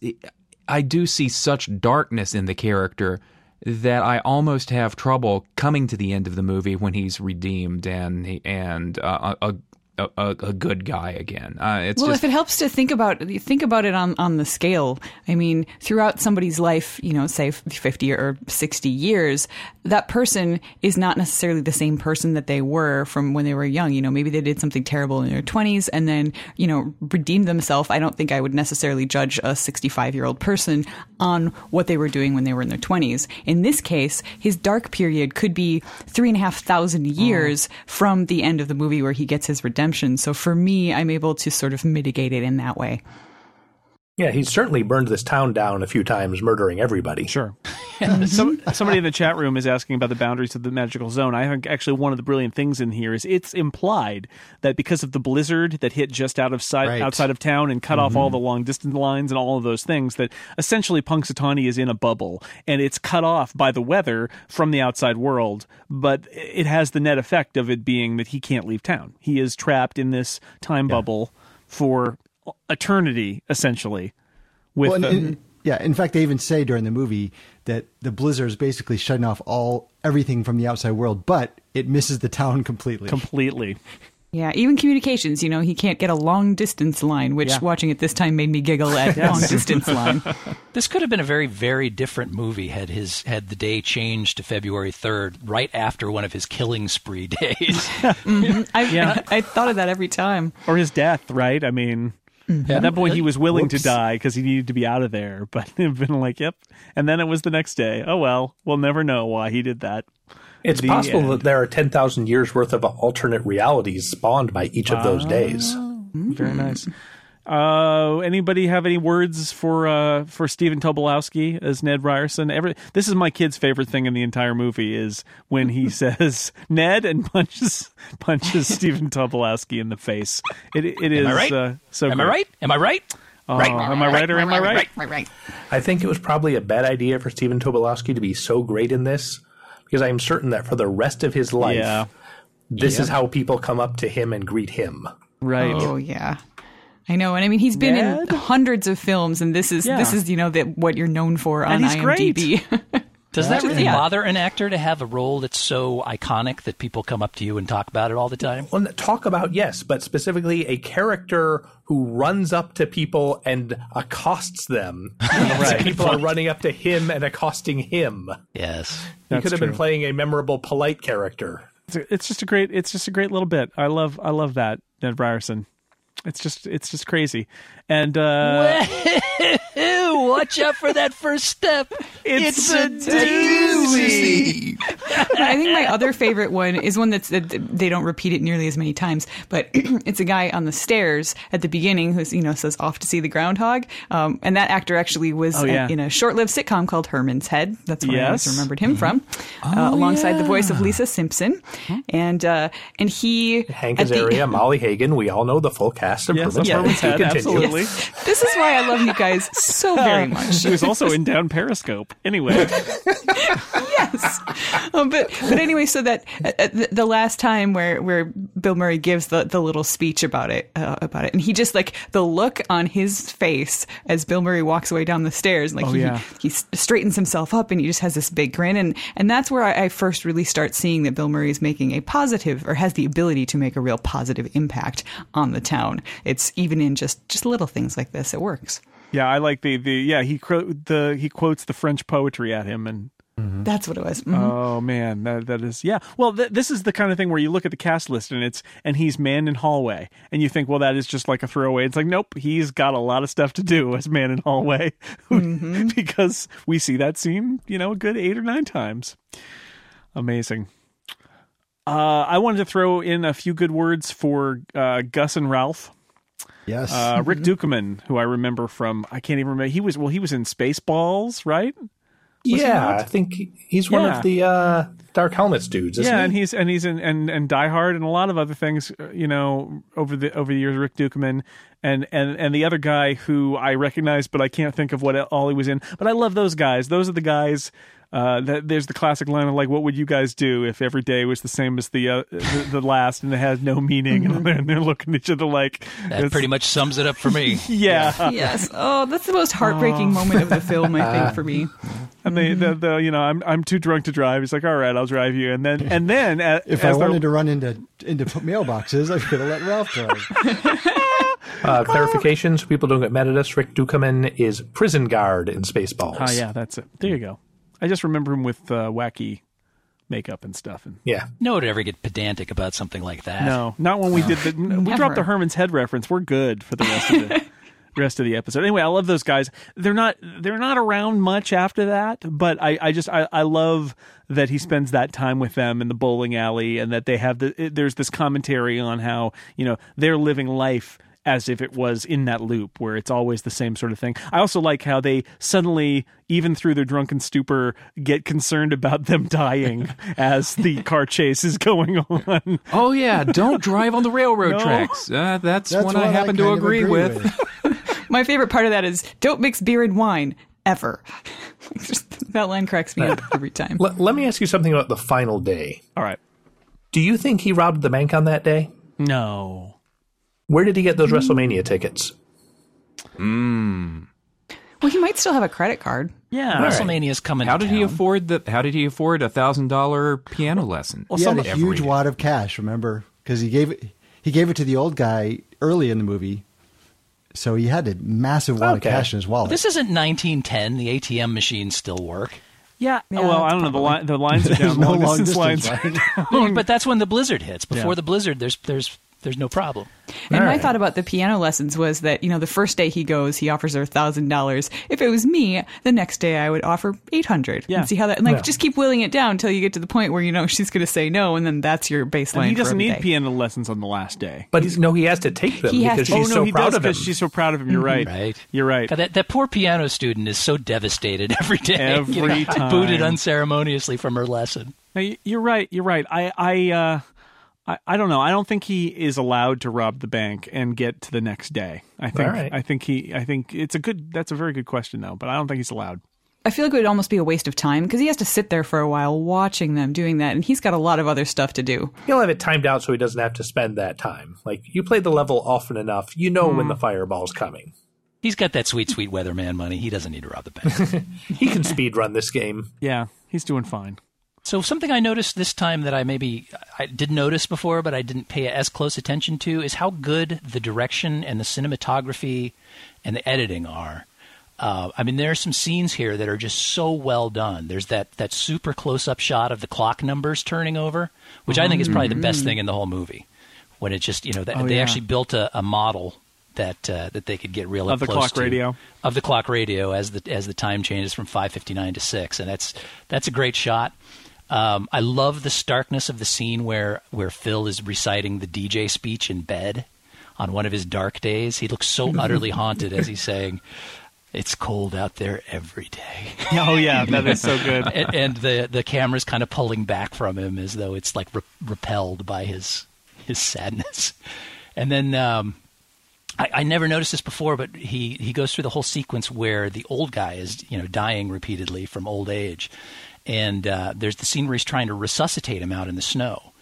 I do see such darkness in the character that I almost have trouble coming to the end of the movie when he's redeemed and and uh, a, a a a good guy again. Uh, it's well, just if it helps to think about think about it on on the scale, I mean, throughout somebody's life, you know, say fifty or sixty years, that person is not necessarily the same person that they were from when they were young. You know, maybe they did something terrible in their twenties and then you know redeemed themselves. I don't think I would necessarily judge a sixty-five year old person on what they were doing when they were in their twenties. In this case, his dark period could be three and a half thousand years from the end of the movie where he gets his redemption. So for me, I'm able to sort of mitigate it in that way. Yeah, he's certainly burned this town down a few times, murdering everybody. sure. Mm-hmm. Some, somebody in the chat room is asking about the boundaries of the magical zone. I think actually one of the brilliant things in here is it's implied that because of the blizzard that hit just out of sight, Right. outside of town and cut off all mm-hmm. the long distance lines and all of those things, that essentially Punxsutawney is in a bubble and it's cut off by the weather from the outside world. But it has the net effect of it being that he can't leave town. He is trapped in this time bubble for eternity, essentially. With Well, and- the- and- yeah, in fact, they even say during the movie that the blizzard is basically shutting off all everything from the outside world, but it misses the town completely. completely. Yeah, even communications, you know, he can't get a long distance line, which Yeah. watching it this time made me giggle at long distance line. This could have been a very, very different movie had his had the day changed to February third, right after one of his killing spree days. Mm-hmm. I, Yeah. I, I thought of that every time. or his death, right? I mean, Mm-hmm. at that point he was willing Whoops. to die because he needed to be out of there. But it'd been like, yep. And then it was the next day. Oh well, we'll never know why he did that. It's The possible end. that there are 10,000 years worth of alternate realities spawned by each of those days. Very nice. Uh, anybody have any words for uh for Stephen Tobolowsky as Ned Ryerson? Every this is my kid's favorite thing in the entire movie is when he says Ned and punches punches Stephen Tobolowsky in the face. It it is Am I right? uh, so. Am I right? Am I right? Uh, right. Am I right or am I right? Right, right. I think it was probably a bad idea for Stephen Tobolowsky to be so great in this because I am certain that for the rest of his life, Yeah. this is how people come up to him and greet him. Right. Oh yeah. I know, and I mean he's been Ned? in hundreds of films, and this is Yeah. this is you know that what you're known for on And he's IMDb. Does that really Yeah. bother an actor to have a role that's so iconic that people come up to you and talk about it all the time? Well, talk about yes, but specifically a character who runs up to people and accosts them. right. People are running up to him and accosting him. Yes. He That's could have true. been playing a memorable, polite character. It's, a- it's just a great it's just a great little bit. I love I love that Ned Ryerson. It's just it's just crazy, and uh, watch out for that first step. It's a a doozy. I think my other favorite one is one that's that they don't repeat it nearly as many times, but it's a guy on the stairs at the beginning who's you know says off to see the groundhog, um, and that actor actually was Oh, yeah. in a short-lived sitcom called Herman's Head. That's where I always remembered him from, uh, alongside the voice of Lisa Simpson, and uh, and he Hank at the- Azaria, Molly Hagan. We all know the full cast of yes, Herman's of Herman's Head. Head, Continue. This is why I love you guys so very much. She was also in Down Periscope. Anyway, yes. Um, but but anyway, so that uh, uh, the, the last time where where Bill Murray gives the, the little speech about it uh, about it, and he just like the look on his face as Bill Murray walks away down the stairs, like Oh, he yeah. he straightens himself up and he just has this big grin, and and that's where I, I first really start seeing that Bill Murray is making a positive or has the ability to make a real positive impact on the town. It's even in just just little things like this, it works. yeah, I like the the yeah he cro- the he quotes the French poetry at him and. That's what it was. Mhm. Oh man, that that is yeah. Well, th- this is the kind of thing where you look at the cast list and it's and he's man in hallway, and you think, well, that is just like a throwaway. It's like, nope, he's got a lot of stuff to do as man in hallway, because we see that scene, you know, a good eight or nine times. Amazing. Uh, I wanted to throw in a few good words for uh, Gus and Ralph. Yes. Uh, Rick Ducommun, who I remember from I can't even remember. He was well, he was in Spaceballs, right? Yeah, I think he's one Yeah. of the uh, Dark Helmets dudes. Isn't yeah, he? and he's and he's in and and Die Hard and a lot of other things. uh, You know, over the over the years, Rick Ducommun and and and the other guy who I recognize, but I can't think of what all he was in. But I love those guys. Those are the guys. Uh, that there's the classic line of like, "What would you guys do if every day was the same as the uh, the, the last and it has no meaning?" And they're, they're looking at each other like, That pretty much sums it up for me. yeah. yes. Oh, that's the most heartbreaking moment of the film, I think, for me. And they, the, the, you know, I'm I'm too drunk to drive. He's like, "All right, I'll drive you." And then and then uh, if as I they're- wanted to run into into mailboxes, I could have let Ralph drive. Uh, clarification so people don't get mad at us. Rick Ducommun is prison guard in Spaceballs. Oh yeah, that's it. There you go. I just remember him with uh, wacky makeup and stuff. And Yeah. No one would ever get pedantic about something like that. no, not when we did the. We Never. dropped the Herman's Head reference. We're good for the rest of the rest of the episode. Anyway, I love those guys. They're not they're not around much after that, but I I just I, I love that he spends that time with them in the bowling alley, and that they have the. There's this commentary on how you know they're living life as if it was in that loop where it's always the same sort of thing. I also like how they suddenly, even through their drunken stupor, get concerned about them dying as the car chase is going on. Oh yeah, don't drive on the railroad No. tracks. Uh, that's, That's one what I happen to kind of agree, with. My favorite part of that is don't mix beer and wine ever. Just, that line cracks me up every time. Let, let me ask you something about the final day. All right. Do you think he robbed the bank on that day? No. Where did he get those hmm. WrestleMania tickets? Hmm. Well, he might still have a credit card. Yeah. WrestleMania's coming. How to did he afford the? How did he afford a thousand dollar piano lesson? Well, he some, had a huge every- wad of cash. Remember, because he gave it he gave it to the old guy early in the movie, so he had a massive wad Okay. of cash in his wallet. This isn't 1910. The ATM machines still work. yeah. Yeah, Well, I don't know. The, li- the lines are down. no long long distance distance, lines. right? but that's when the blizzard hits. Before Yeah. the blizzard, there's there's there's no problem. And All my right. thought about the piano lessons was that, you know, the first day he goes, he offers her thousand dollars. If it was me, the next day I would offer eight hundred. Yeah. And see how that and like Yeah. just keep willing it down until you get to the point where you know she's gonna say no and then that's your baseline. And he doesn't every need day. piano lessons on the last day. But he's, no, he has to take them He has because to. she's oh no, so he proud does of him. because she's so proud of him. You're right. Right. You're right. God, that that poor piano student is so devastated every day. Every getting time. booted unceremoniously from her lesson. No, y- you're right. You're right. I, I, uh, I, I don't know. I don't think he is allowed to rob the bank and get to the next day. I think. All right. I think he. I think it's a good. That's a very good question though. But I don't think he's allowed. I feel like it would almost be a waste of time because he has to sit there for a while watching them doing that, and he's got a lot of other stuff to do. He'll have it timed out so he doesn't have to spend that time. Like you play the level often enough, you know when the hmm. fireball's coming. He's got that sweet, sweet weatherman money. He doesn't need to rob the bank. He can speed run this game. Yeah, he's doing fine. So something I noticed this time that I maybe I did notice before, but I didn't pay as close attention to is how good the direction and the cinematography and the editing are. Uh, I mean, there are some scenes here that are just so well done. There's that, that super close up shot of the clock numbers turning over, which I think is probably the best thing in the whole movie. When it just, you know, that Oh, they yeah. actually built a, a model that uh, that they could get real Of the close clock to. radio? of the clock radio as the as the time changes from 5:59 to 6 and that's that's a great shot. Um, I love the starkness of the scene where where Phil is reciting the DJ speech in bed on one of his dark days. He looks so utterly haunted as he's saying, "It's cold out there every day." Oh yeah, that is so good. and, and the the camera's kind of pulling back from him as though it's like re- repelled by his his sadness. And then um, I, I never noticed this before, but he he goes through the whole sequence where the old guy is you know dying repeatedly from old age, and uh, there's the scene where he's trying to resuscitate him out in the snow,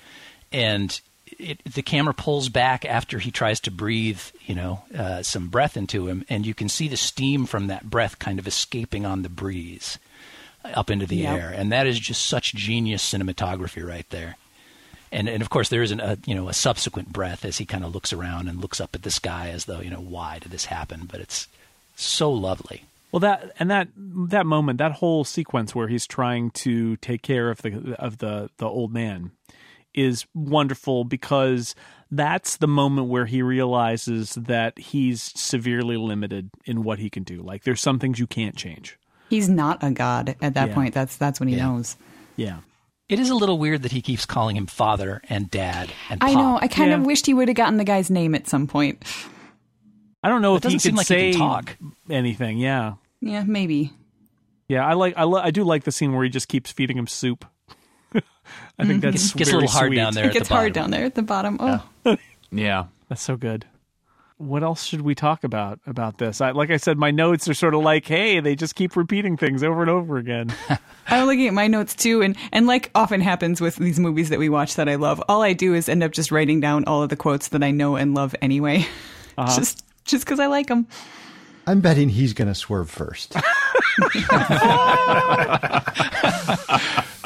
and. It, the camera pulls back after he tries to breathe, you know, uh, some breath into him, and you can see the steam from that breath kind of escaping on the breeze up into the Yep. air, and that is just such genius cinematography right there. And and of course there is an, a you know a subsequent breath as he kind of looks around and looks up at the sky as though you know why did this happen? But it's so lovely. Well, that and that that moment, that whole sequence where he's trying to take care of the of the the old man, is wonderful because that's the moment where he realizes that he's severely limited in what he can do. Like there's some things you can't change. He's not a god at that Yeah. point. That's that's when he Yeah. knows. Yeah. It is a little weird that he keeps calling him father and dad and I pop. know. I kind of wished he would have gotten the guy's name at some point. I don't know It if he doesn't seem could like he say can talk. anything. Yeah. Yeah, maybe. Yeah, I like I, lo- I do like the scene where he just keeps feeding him soup. I think mm, that's Gets- gets a little hard sweet. down there. It at the gets hard down there at the bottom. Oh, Yeah. That's so good. What else should we talk about about this? I, like I said, my notes are sort of like, hey, they just keep repeating things over and over again. I'm looking at my notes too, and and like often happens with these movies that we watch that I love, all I do is end up just writing down all of the quotes that I know and love anyway, uh-huh. just just because I like him. I'm betting he's going to swerve first.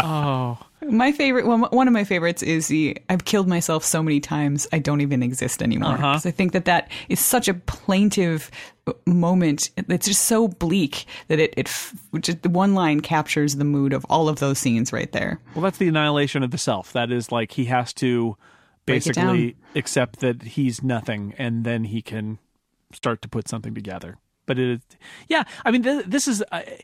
oh. My favorite, well, one of my favorites is the "I've killed myself so many times I don't even exist anymore." Uh-huh. 'Cause I think that that is such a plaintive uh, moment. It's just so bleak that it it f- just the one line captures the mood of all of those scenes right there. well, that's the annihilation of the self. That is like he has to basically accept that he's nothing, and then he can start to put something together. But it, yeah, I mean, th- this is. I,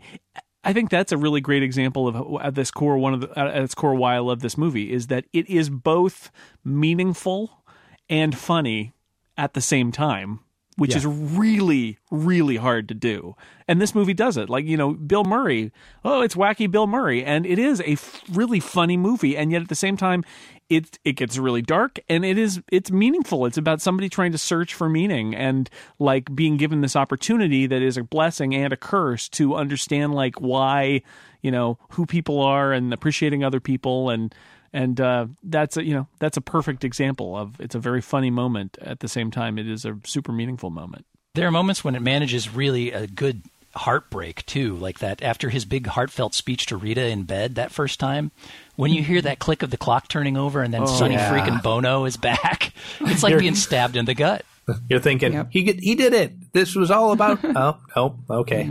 I think that's a really great example of uh, at this core one of the uh, at its core why I love this movie is that it is both meaningful and funny at the same time, which Yeah. is really, really hard to do. And this movie does it. Like, you know, Bill Murray, oh, it's wacky Bill Murray. And it is a f- really funny movie. And yet at the same time, it, it gets really dark and it is it's meaningful. It's about somebody trying to search for meaning and like being given this opportunity that is a blessing and a curse to understand like why you know who people are and appreciating other people. And and uh, that's a you know that's a perfect example of it's a very funny moment. At the same time it is a super meaningful moment. There are moments when it manages really a good heartbreak too, like that after his big heartfelt speech to Rita in bed that first time. When you hear that mm-hmm. click of the clock turning over and then oh, Sonny yeah. freaking Bono is back, it's like being stabbed in the gut. You're thinking Yep. he he did it. This was all about. oh, oh, okay.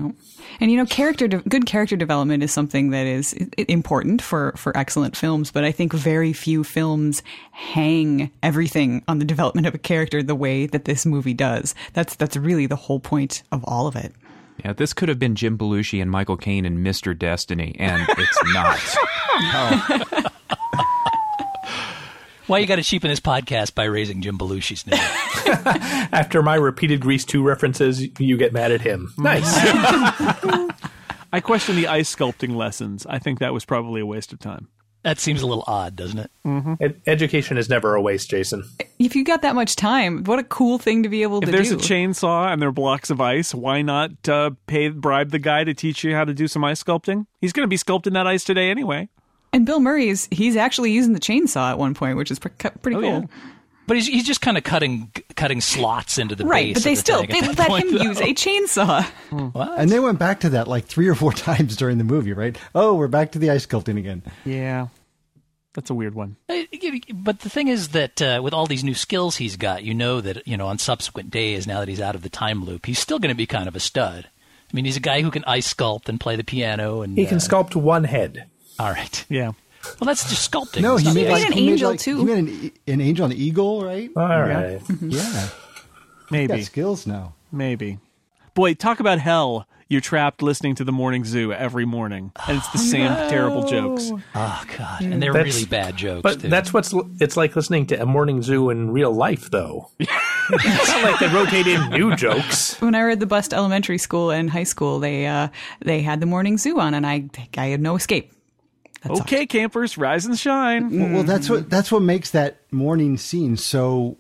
And you know, character de- good character development is something that is important for for excellent films. But I think very few films hang everything on the development of a character the way that this movie does. That's that's really the whole point of all of it. Yeah, this could have been Jim Belushi and Michael Caine and Mr. Destiny, and it's not. Why you got to cheapen this podcast by raising Jim Belushi's name? After my repeated Grease 2 references, you get mad at him. Nice. i question the ice sculpting lessons i think that was probably a waste of time that seems a little odd, doesn't it? Ed- education is never a waste, Jason. If you got that much time, what a cool thing to be able if to do. If there's do. a chainsaw and there are blocks of ice why not uh, pay bribe the guy to teach you how to do some ice sculpting he's going to be sculpting that ice today anyway and Bill Murray is he's actually using the chainsaw at one point, which is pre- pretty Oh, cool. yeah. But he's, he's just kind of cutting cutting slots into the Right, base but they the still tank they let point, him though. use a chainsaw. What? And they went back to that like three or four times during the movie, right? Oh, we're back to the ice sculpting again. yeah that's a weird one Uh, But the thing is that uh, with all these new skills he's got, you know that you know on subsequent days, now that he's out of the time loop, he's still going to be kind of a stud. I mean, he's a guy who can ice sculpt and play the piano, and He can uh, sculpt one head. All right. yeah Well, that's just sculpting. No, he not made the- like an he made, angel, like- too. He made an, an angel, an eagle, right? All right. Yeah, He's maybe got skills now. Maybe. Boy, talk about hell. You're trapped listening to the morning zoo every morning. And it's the same terrible jokes. Oh God, and they're That's- really bad jokes. But too. that's what's it's like listening to a morning zoo in real life, though. it's not like they rotate in new jokes. when I read the bus to elementary school and high school, they uh, they had the morning zoo on, and I I had no escape. That's Okay, campers, rise and shine. Well, well, that's what that's what makes that morning scene so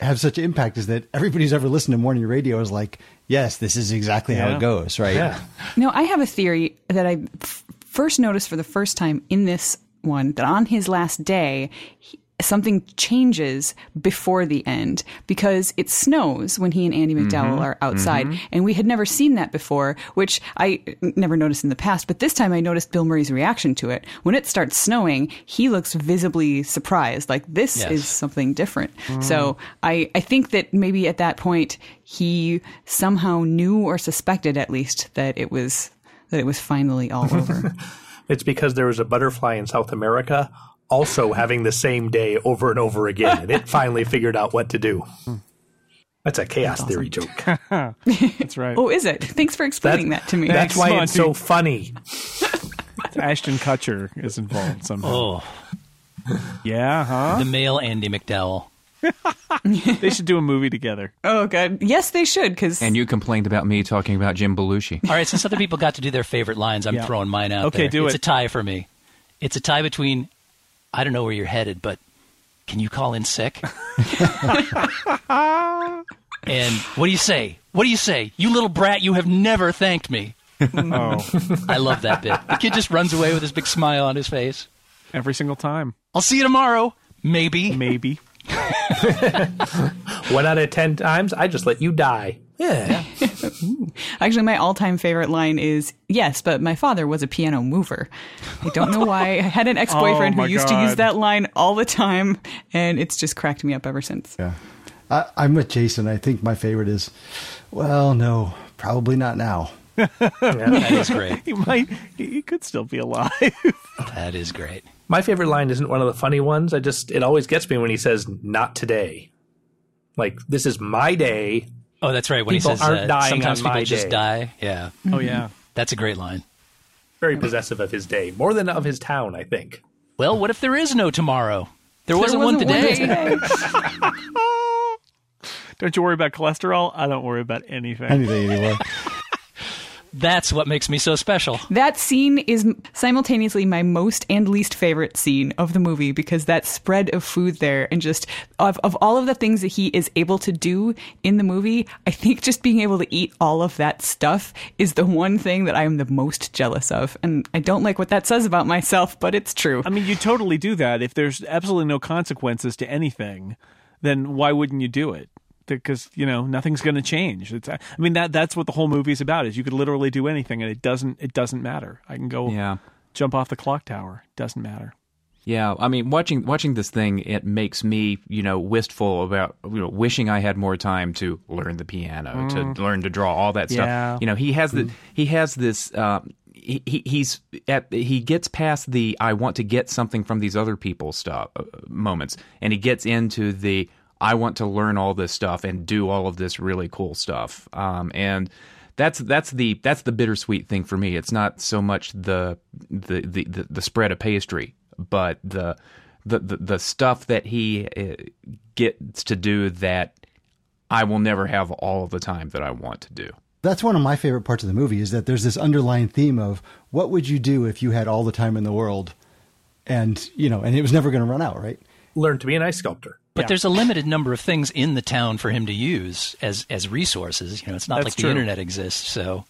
have such impact is that everybody who's ever listened to morning radio is like, yes, this is exactly how it goes, right? Yeah. No, I have a theory that I f- first noticed for the first time in this one that on his last day, he, something changes before the end because it snows when he and Andie mm-hmm. MacDowell are outside. Mm-hmm. And we had never seen that before, which I never noticed in the past. But this time I noticed Bill Murray's reaction to it. When it starts snowing, he looks visibly surprised, like this Yes. is something different. Mm-hmm. So I, I think that maybe at that point he somehow knew or suspected at least that it was that it was finally all over. It's because there was a butterfly in South America also having the same day over and over again, and it finally figured out what to do. That's a chaos theory joke. That's right. oh, is it? Thanks for explaining that, to me. That's Thanks, why Monty. it's so funny. Ashton Kutcher is involved somehow. oh, Yeah, huh? the male Andie MacDowell. They should do a movie together. oh, God. Yes, they should, because And you complained about me talking about Jim Belushi. All right, since other people got to do their favorite lines, I'm Yeah. throwing mine out Okay, there. do it's it. It's a tie for me. It's a tie between I don't know where you're headed, but can you call in sick? and what do you say? What do you say? You little brat, you have never thanked me. Oh, I love that bit. The kid just runs away with his big smile on his face. every single time. I'll see you tomorrow. Maybe. Maybe. One out of ten times, I just let you die. Yeah. actually, my all time favorite line is yes, but my father was a piano mover. I don't know why. I had an ex boyfriend Oh, who used to use that line all the time, and it's just cracked me up ever since. Yeah. I, I'm with Jason. I think my favorite is, well, no, probably not now. That is great. He might, he could still be alive. That is great. My favorite line isn't one of the funny ones. I just it always gets me when he says "not today." Like this is my day. Oh, that's right. When People he says aren't uh, dying sometimes on people my just day. die. Yeah, oh, yeah. that's a great line. Very possessive of his day, more than of his town, I think. Well, what if there is no tomorrow? There wasn't, wasn't one one today. today. Don't you worry about cholesterol? I don't worry about anything. Anything anymore. That's what makes me so special. That scene is simultaneously my most and least favorite scene of the movie because that spread of food there and just of, of all of the things that he is able to do in the movie, I think just being able to eat all of that stuff is the one thing that I am the most jealous of. And I don't like what that says about myself, but it's true. I mean, you totally do that. If there's absolutely no consequences to anything, then why wouldn't you do it? Because you know nothing's going to change. It's, I mean that that's what the whole movie is about. Is you could literally do anything, and it doesn't it doesn't matter. I can go Yeah. jump off the clock tower. Doesn't matter. Yeah, I mean, watching watching this thing, it makes me, you know, wistful about, you know, wishing I had more time to learn the piano, to learn to draw, all that stuff. Yeah. You know, he has the he has this. Um, he, he- he's at he gets past the I want to get something from these other people stuff uh, moments, and he gets into the I want to learn all this stuff and do all of this really cool stuff. Um, and that's that's the that's the bittersweet thing for me. It's not so much the the the, the, the spread of pastry, but the the the, the stuff that he uh, gets to do that I will never have all of the time that I want to do. That's one of my favorite parts of the movie is that there's this underlying theme of what would you do if you had all the time in the world, and you know, and it was never going to run out, right? Learn to be an ice sculptor. But Yeah. there's a limited number of things in the town for him to use as as resources. You know, it's not That's like true. the internet exists, so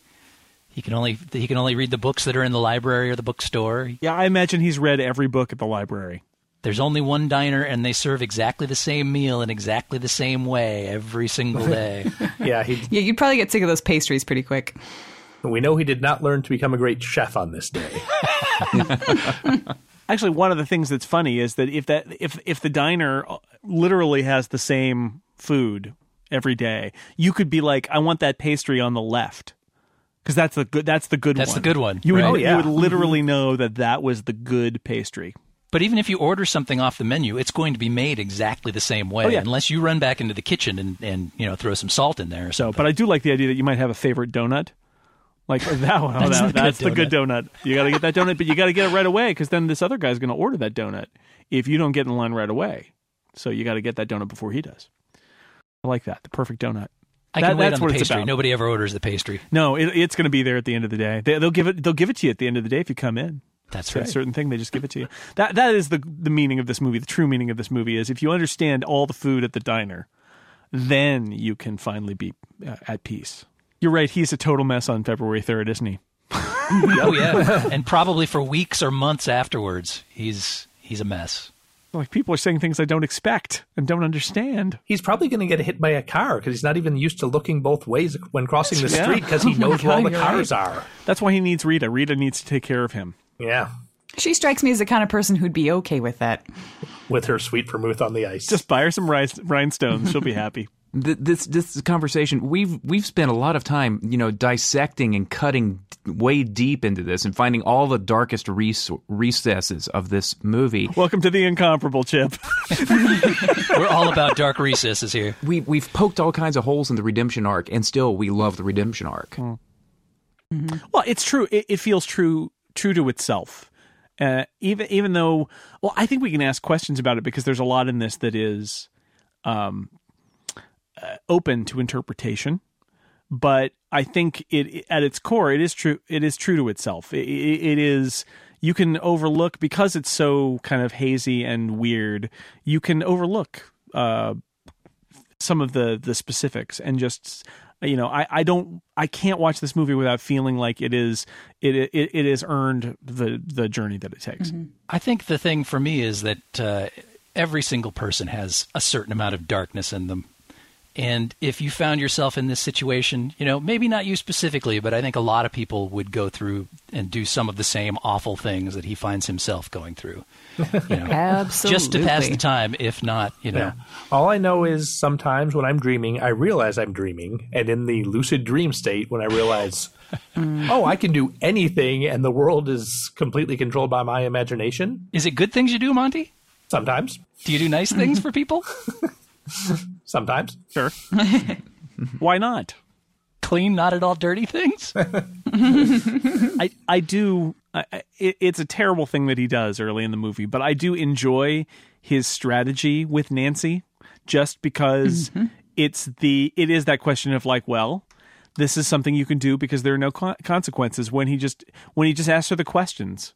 he can only he can only read the books that are in the library or the bookstore. Yeah, I imagine he's read every book at the library. There's only one diner, and they serve exactly the same meal in exactly the same way every single day. Yeah, he. yeah, you'd probably get sick of those pastries pretty quick. we know he did not learn to become a great chef on this day. Actually, one of the things that's funny is that if that if if the diner literally has the same food every day, you could be like, I want that pastry on the left. Because that's the good. That's the good That's one. the good one, You would. Oh, yeah. you would literally know that that was the good pastry. But even if you order something off the menu, it's going to be made exactly the same way, Oh, yeah. unless you run back into the kitchen and, and you know throw some salt in there. Or So, but I do like the idea that you might have a favorite donut. Like that one. Oh, That's that- the good the good donut. You got to get that donut, but you got to get it right away because then this other guy's going to order that donut if you don't get in line right away. So you got to get that donut before he does. I like that. The perfect donut. I that- can wait that's on what the pastry. Nobody ever orders the pastry. No, it, it's going to be there at the end of the day. They, they'll give it. They'll give it to you at the end of the day if you come in. That's It's a certain thing. They just give it to you. That that is the the meaning of this movie. The true meaning of this movie is if you understand all the food at the diner, then you can finally be uh, at peace. You're right. He's a total mess on February third, isn't he? oh yeah, and probably for weeks or months afterwards, he's he's a mess. Like people are saying things I don't expect and don't understand. He's probably going to get hit by a car because he's not even used to looking both ways when crossing the Yeah. street because he oh knows where all the you're cars are. That's why he needs Rita. Rita needs to take care of him. Yeah, She strikes me as the kind of person who'd be okay with that. with her sweet vermouth on the ice. Just buy her some rhinestones. She'll be happy. Th- this this conversation we've we've spent a lot of time you know dissecting and cutting way deep into this and finding all the darkest res- recesses of this movie Welcome to the incomparable Chip. We're all about dark recesses here. we we've poked all kinds of holes in the redemption arc and still we love the redemption arc Well, it's true. It, it feels true true to itself. Uh, even even though, well, I think we can ask questions about it because there's a lot in this that is um, open to interpretation. But I think it at its core, it is true. It is true to itself. It, it, it is. You can overlook because it's so kind of hazy and weird. You can overlook uh, some of the the specifics and just you know I, I don't I can't watch this movie without feeling like it is it it, it has earned the the journey that it takes. I think the thing for me is that uh, every single person has a certain amount of darkness in them. And if you found yourself in this situation, you know, maybe not you specifically, but I think a lot of people would go through and do some of the same awful things that he finds himself going through. You know, Absolutely. just to pass the time, if not, you know. Yeah. All I know is sometimes when I'm dreaming, I realize I'm dreaming, and in the lucid dream state, when I realize, oh, I can do anything, and the world is completely controlled by my imagination. Is it good things you do, Monty? Sometimes, Do you do nice things for people? sometimes. Sure, why not? Clean, not at all dirty things? I I do. I, I- it, it's a terrible thing that he does early in the movie, but I do enjoy his strategy with Nancy, just because mm-hmm. it's the it is that question of like, well, this is something you can do because there are no con- consequences when he just when he just asks her the questions.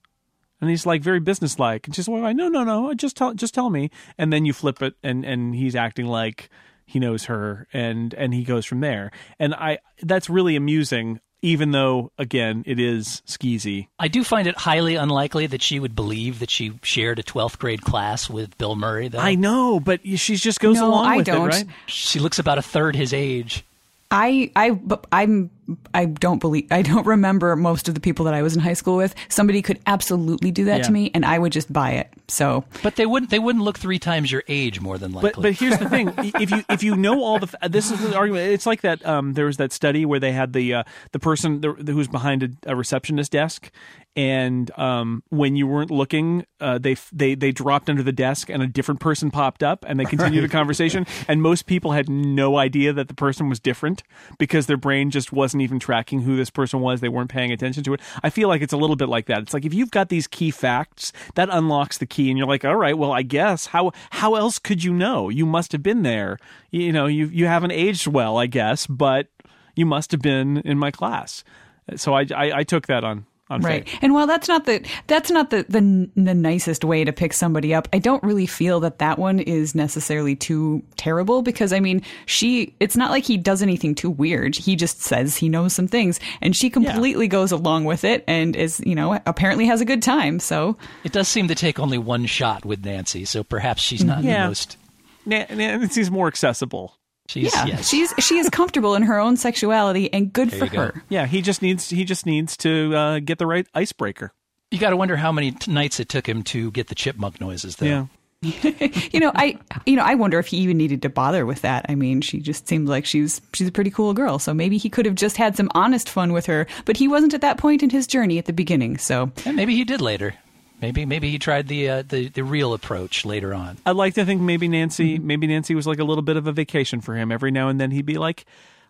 And he's like very businesslike, and she's like, "No, no, no, just tell, just tell me." And then you flip it, and and he's acting like he knows her, and and he goes from there. And I that's really amusing, even though again it is skeezy. I do find it highly unlikely that she would believe that she shared a 12th grade class with Bill Murray, though. I know, but she just goes No, along I with don't. it, right? She looks about a third his age. I I but I'm I don't believe I don't remember most of the people that I was in high school with. Somebody could absolutely do that Yeah. to me, and I would just buy it. So But they wouldn't. They wouldn't look three times your age more than likely. But but here's the thing: if you if you know all the this is the argument. It's like that. Um, there was that study where they had the uh, the person the, who's behind a, a receptionist desk, and um, when you weren't looking, uh, they they they dropped under the desk, and a different person popped up, and they continued the conversation. And most people had no idea that the person was different because their brain just wasn't even tracking who this person was. They weren't paying attention to it. I feel like it's a little bit like that. It's like if you've got these key facts, that unlocks the key, and you're like, all right, well, I guess how how else could you know? You must have been there. You know, you you haven't aged well, I guess, but you must have been in my class. So I I, I took that on on right, faith. and while that's not the that's not the, the the nicest way to pick somebody up, I don't really feel that that one is necessarily too terrible because I mean, she it's not like he does anything too weird. He just says he knows some things, and she completely goes along with it and is you know apparently has a good time. So it does seem to take only one shot with Nancy, so perhaps she's not Yeah. the most. Na- Nancy's more accessible. She's yeah, yes. she's she is comfortable in her own sexuality, and good There for you go. her. Yeah, he just needs he just needs to uh, get the right icebreaker. you got to wonder how many t- nights it took him to get the chipmunk noises. Though. Yeah. you know, I you know, I wonder if he even needed to bother with that. I mean, she just seemed like she's she's a pretty cool girl. So maybe he could have just had some honest fun with her, but he wasn't at that point in his journey at the beginning. So And maybe he did later. Maybe maybe he tried the uh, the the real approach later on. I'd like to think maybe Nancy maybe Nancy was like a little bit of a vacation for him. Every now and then he'd be like,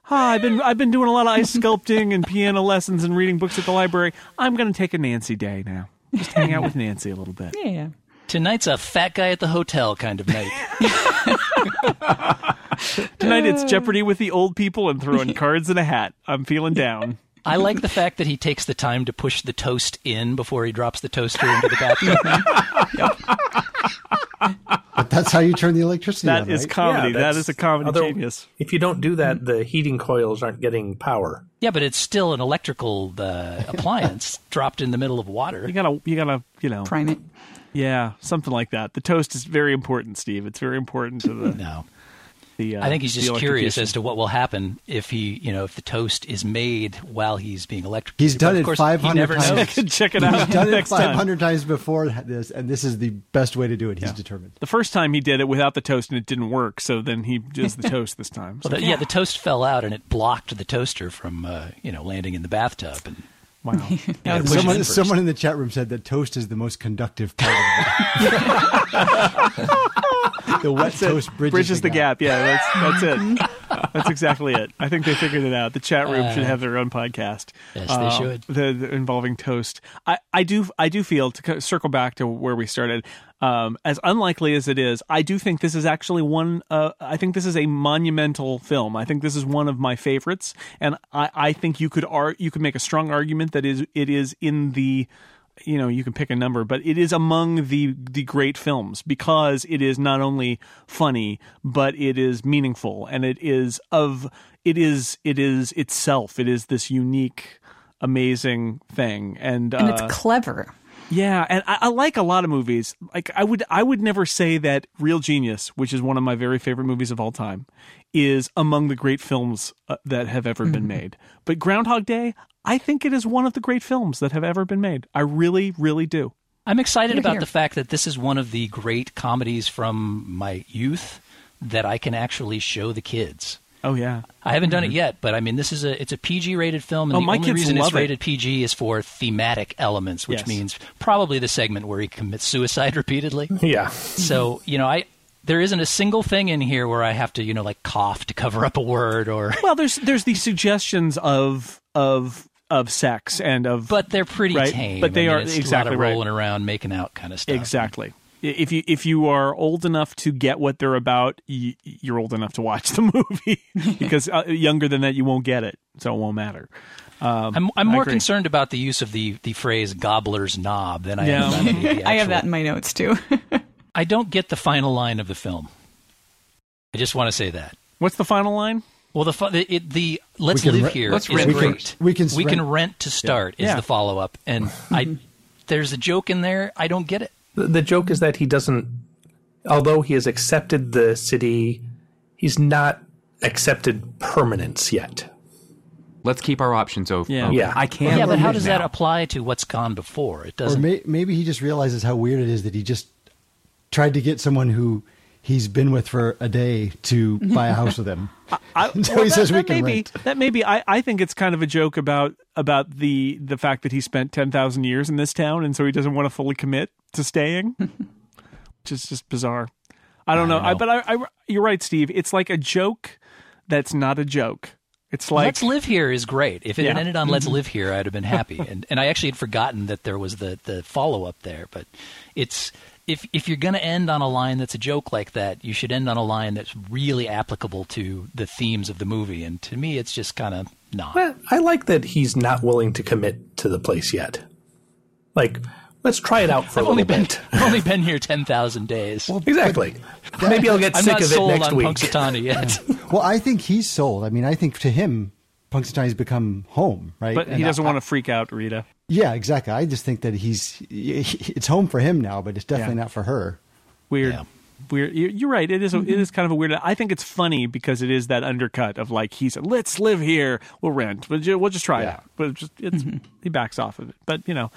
"Hi, I've been I've been doing a lot of ice sculpting and piano lessons and reading books at the library. I'm going to take a Nancy day now. Just hang out with Nancy a little bit." yeah. Tonight's a fat guy at the hotel kind of night. Tonight it's Jeopardy with the old people and throwing cards in a hat. I'm feeling down. I like the fact that he takes the time to push the toast in before he drops the toaster into the bathtub. But that's how you turn the electricity That on, is right? comedy. that that's- a comedy although genius. If you don't do that, the heating coils aren't getting power. yeah, but it's still an electrical uh, appliance dropped in the middle of water. You gotta, you gotta, you know, Prime it. yeah, something like that. The toast is very important, Steve. It's very important to the. No. The uh, I think he's just curious as to what will happen if he, you know, if the toast is made while he's being electrocuted. He's done But it course, 500 times. knows. Check it out He's done it next time. 500 times before this, and this is the best way to do it. He's determined. The first time he did it without the toast and it didn't work, so then he does the toast this time. So, Well, the, yeah, the toast fell out and it blocked the toaster from, uh, you know, landing in the bathtub. And wow. you know, push it Someone, in someone in the chat room said that toast is the most conductive part of it. the wet That's it. toast bridges, Bridges the gap. Yeah, that's that's it. That's exactly it. I think they figured it out. The chat room should have their own podcast. Uh, they should. The, the involving toast. I, I do I do feel to circle back to where we started. Um, as unlikely as it is, I do think this is actually one. Uh, I think this is a monumental film. I think this is one of my favorites, and I, I think you could ar- you could make a strong argument that is it is in the you know you can pick a number but it is among the the great films because it is not only funny but it is meaningful and it is of it is it is itself it is this unique amazing thing and, And uh, it's clever. yeah, and I, I like a lot of movies. Like I would, I would never say that Real Genius, which is one of my very favorite movies of all time, is among the great films uh, that have ever been made. But Groundhog Day, I think it is one of the great films that have ever been made. I really, really do. I'm excited Here, about here. the fact that this is one of the great comedies from my youth that I can actually show the kids. Oh yeah, I haven't done it mm-hmm. yet, but I mean, this is a it's a PG rated film, and Oh, the my only kids reason love it's it. rated PG is for thematic elements, which Yes. means probably the segment where he commits suicide repeatedly. Yeah. so you know, I there isn't a single thing in here where I have to you know like cough to cover up a word or. Well, there's there's these suggestions of of of sex and of But they're pretty Right, tame. but they I mean, are- it's exactly a lot of right. rolling around, making out kind of stuff. exactly if you if you are old enough to get what they're about, you, you're old enough to watch the movie because uh, younger than that you won't get it, so it won't matter. Um, I'm, I'm more concerned about the use of the, the phrase "gobbler's knob" than I Yeah. am about the, the I have that in my notes too. I don't get the final line of the film. I just want to say that. What's the final line? Well, the fu- the, it, the let's can live re- here let's rent. We can- we can we can rent- rent to start is Yeah. the follow up, and I there's a joke in there. I don't get it. The, the joke is that he doesn't, although he has accepted the city, he's not accepted permanence yet. Let's keep our options open. Yeah. open. Yeah. I can't. yeah, but how live does that apply to what's gone before? It doesn't. may, maybe he just realizes how weird it is that he just tried to get someone who he's been with for a day to buy a house with him. I, So well, he that, says we can may be, rent. that may be. I, I think it's kind of a joke about about the the fact that he spent ten thousand years in this town, and so he doesn't want to fully commit to staying, which is just bizarre. I don't, know. I, but I, I, you're right, Steve. It's like a joke that's not a joke. It's like Let's live here is great. If it had Yeah. ended on Let's mm-hmm. live here, I'd have been happy. and and I actually had forgotten that there was the the follow up there. But it's if if you're going to end on a line that's a joke like that, you should end on a line that's really applicable to the themes of the movie. And to me, it's just kind of not. Well, I like that he's not willing to commit to the place yet. Like, let's try it out for I've a only little been bit. I've only been here ten thousand days. exactly. Maybe I'll get I'm sick of it sold next on week. Punxsutawney yet. Well, I think he's sold. I mean, I think to him, Punxsutawney's become home, right? but And he doesn't I- want to freak out, Rita. Yeah, exactly. I just think that he's it's home for him now, but it's definitely Yeah. not for her. Weird. Yeah. Weird. You- You're right. It is. A, it is kind of a weird. I think it's funny because it is that undercut of like he said, "Let's live here. We'll rent. We'll, ju- we'll just try it Yeah. out." But it's just it's he backs off of it. But you know,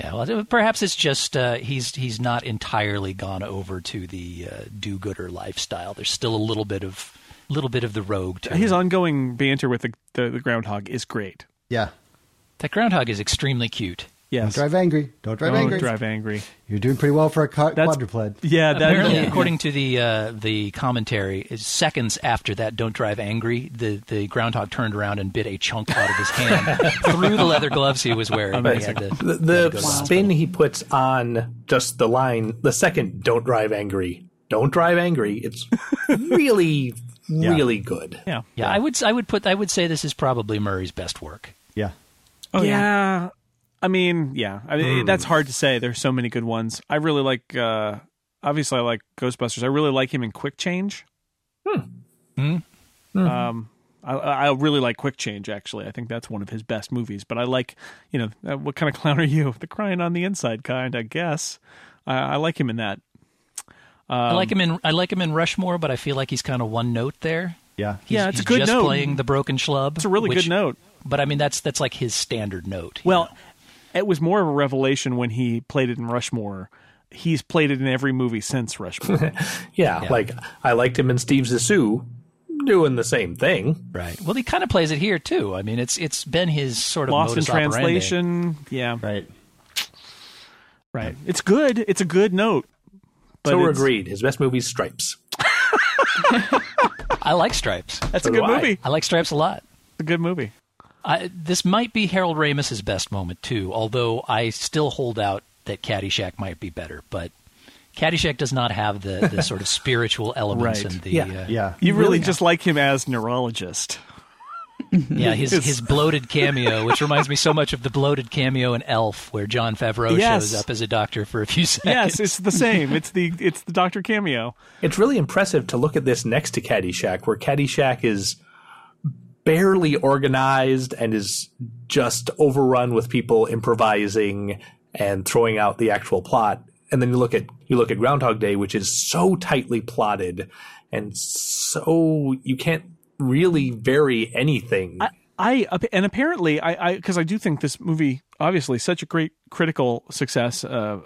Yeah, well, perhaps it's just uh, he's he's not entirely gone over to the uh, do-gooder lifestyle. There's still a little bit of little bit of the rogue to his him. ongoing banter with the, the the groundhog is great. Yeah. That groundhog is extremely cute. Yes. Don't drive angry. Don't drive angry. Don't angry. drive angry. You're doing pretty well for a ca- That's- quadruped. Yeah. That, Apparently, yeah. according to the uh, the commentary, is seconds after that "Don't drive angry," the the groundhog turned around and bit a chunk out of his hand through the leather gloves he was wearing. He had to- The, had to the go to spin he puts on just the line, the second "Don't drive angry." Don't drive angry. It's really, really good. yeah. Yeah, I would I would put I would say this is probably Murray's best work. Yeah. Oh, yeah. I mean, yeah. I mean, that's hard to say. There's so many good ones. I really like. uh Obviously, I like Ghostbusters. I really like him in Quick Change. Hmm. Um, I, I really like Quick Change. Actually, I think that's one of his best movies. But I like, you know, uh, what kind of clown are you? The crying on the inside kind, I guess. I, I like him in that. I like him in I like him in Rushmore, but I feel like he's kind of one note there. Yeah. He's, Yeah, it's a good just note. playing the broken schlub. It's a really which- good note. But I mean, that's that's like his standard note. Well, know? it was more of a revelation when he played it in Rushmore. He's played it in every movie since Rushmore. Yeah, like I liked him in Steve Zissou doing the same thing. right. Well, he kind of plays it here too. I mean, it's it's been his sort of Lost in modus operandi. translation. Yeah, Right. right. It's good. It's a good note. But so we're agreed. His best movie is Stripes. I like Stripes. That's So a good I. movie. I like Stripes a lot. It's a good movie. I, this might be Harold Ramis's best moment too, although I still hold out that Caddyshack might be better. But Caddyshack does not have the, the sort of spiritual elements Right. and the Yeah. uh, Yeah. You really just like him as neurologist. yeah his his bloated cameo, which reminds me so much of the bloated cameo in Elf, where Jon Favreau Yes. shows up as a doctor for a few seconds. Yes, it's the same. It's the it's the Doctor cameo. It's really impressive to look at this next to Caddyshack, where Caddyshack is barely organized and is just overrun with people improvising and throwing out the actual plot. And then you look at you look at Groundhog Day, which is so tightly plotted and so you can't really vary anything. I and apparently I I because I do think this movie obviously such a great critical success. Uh,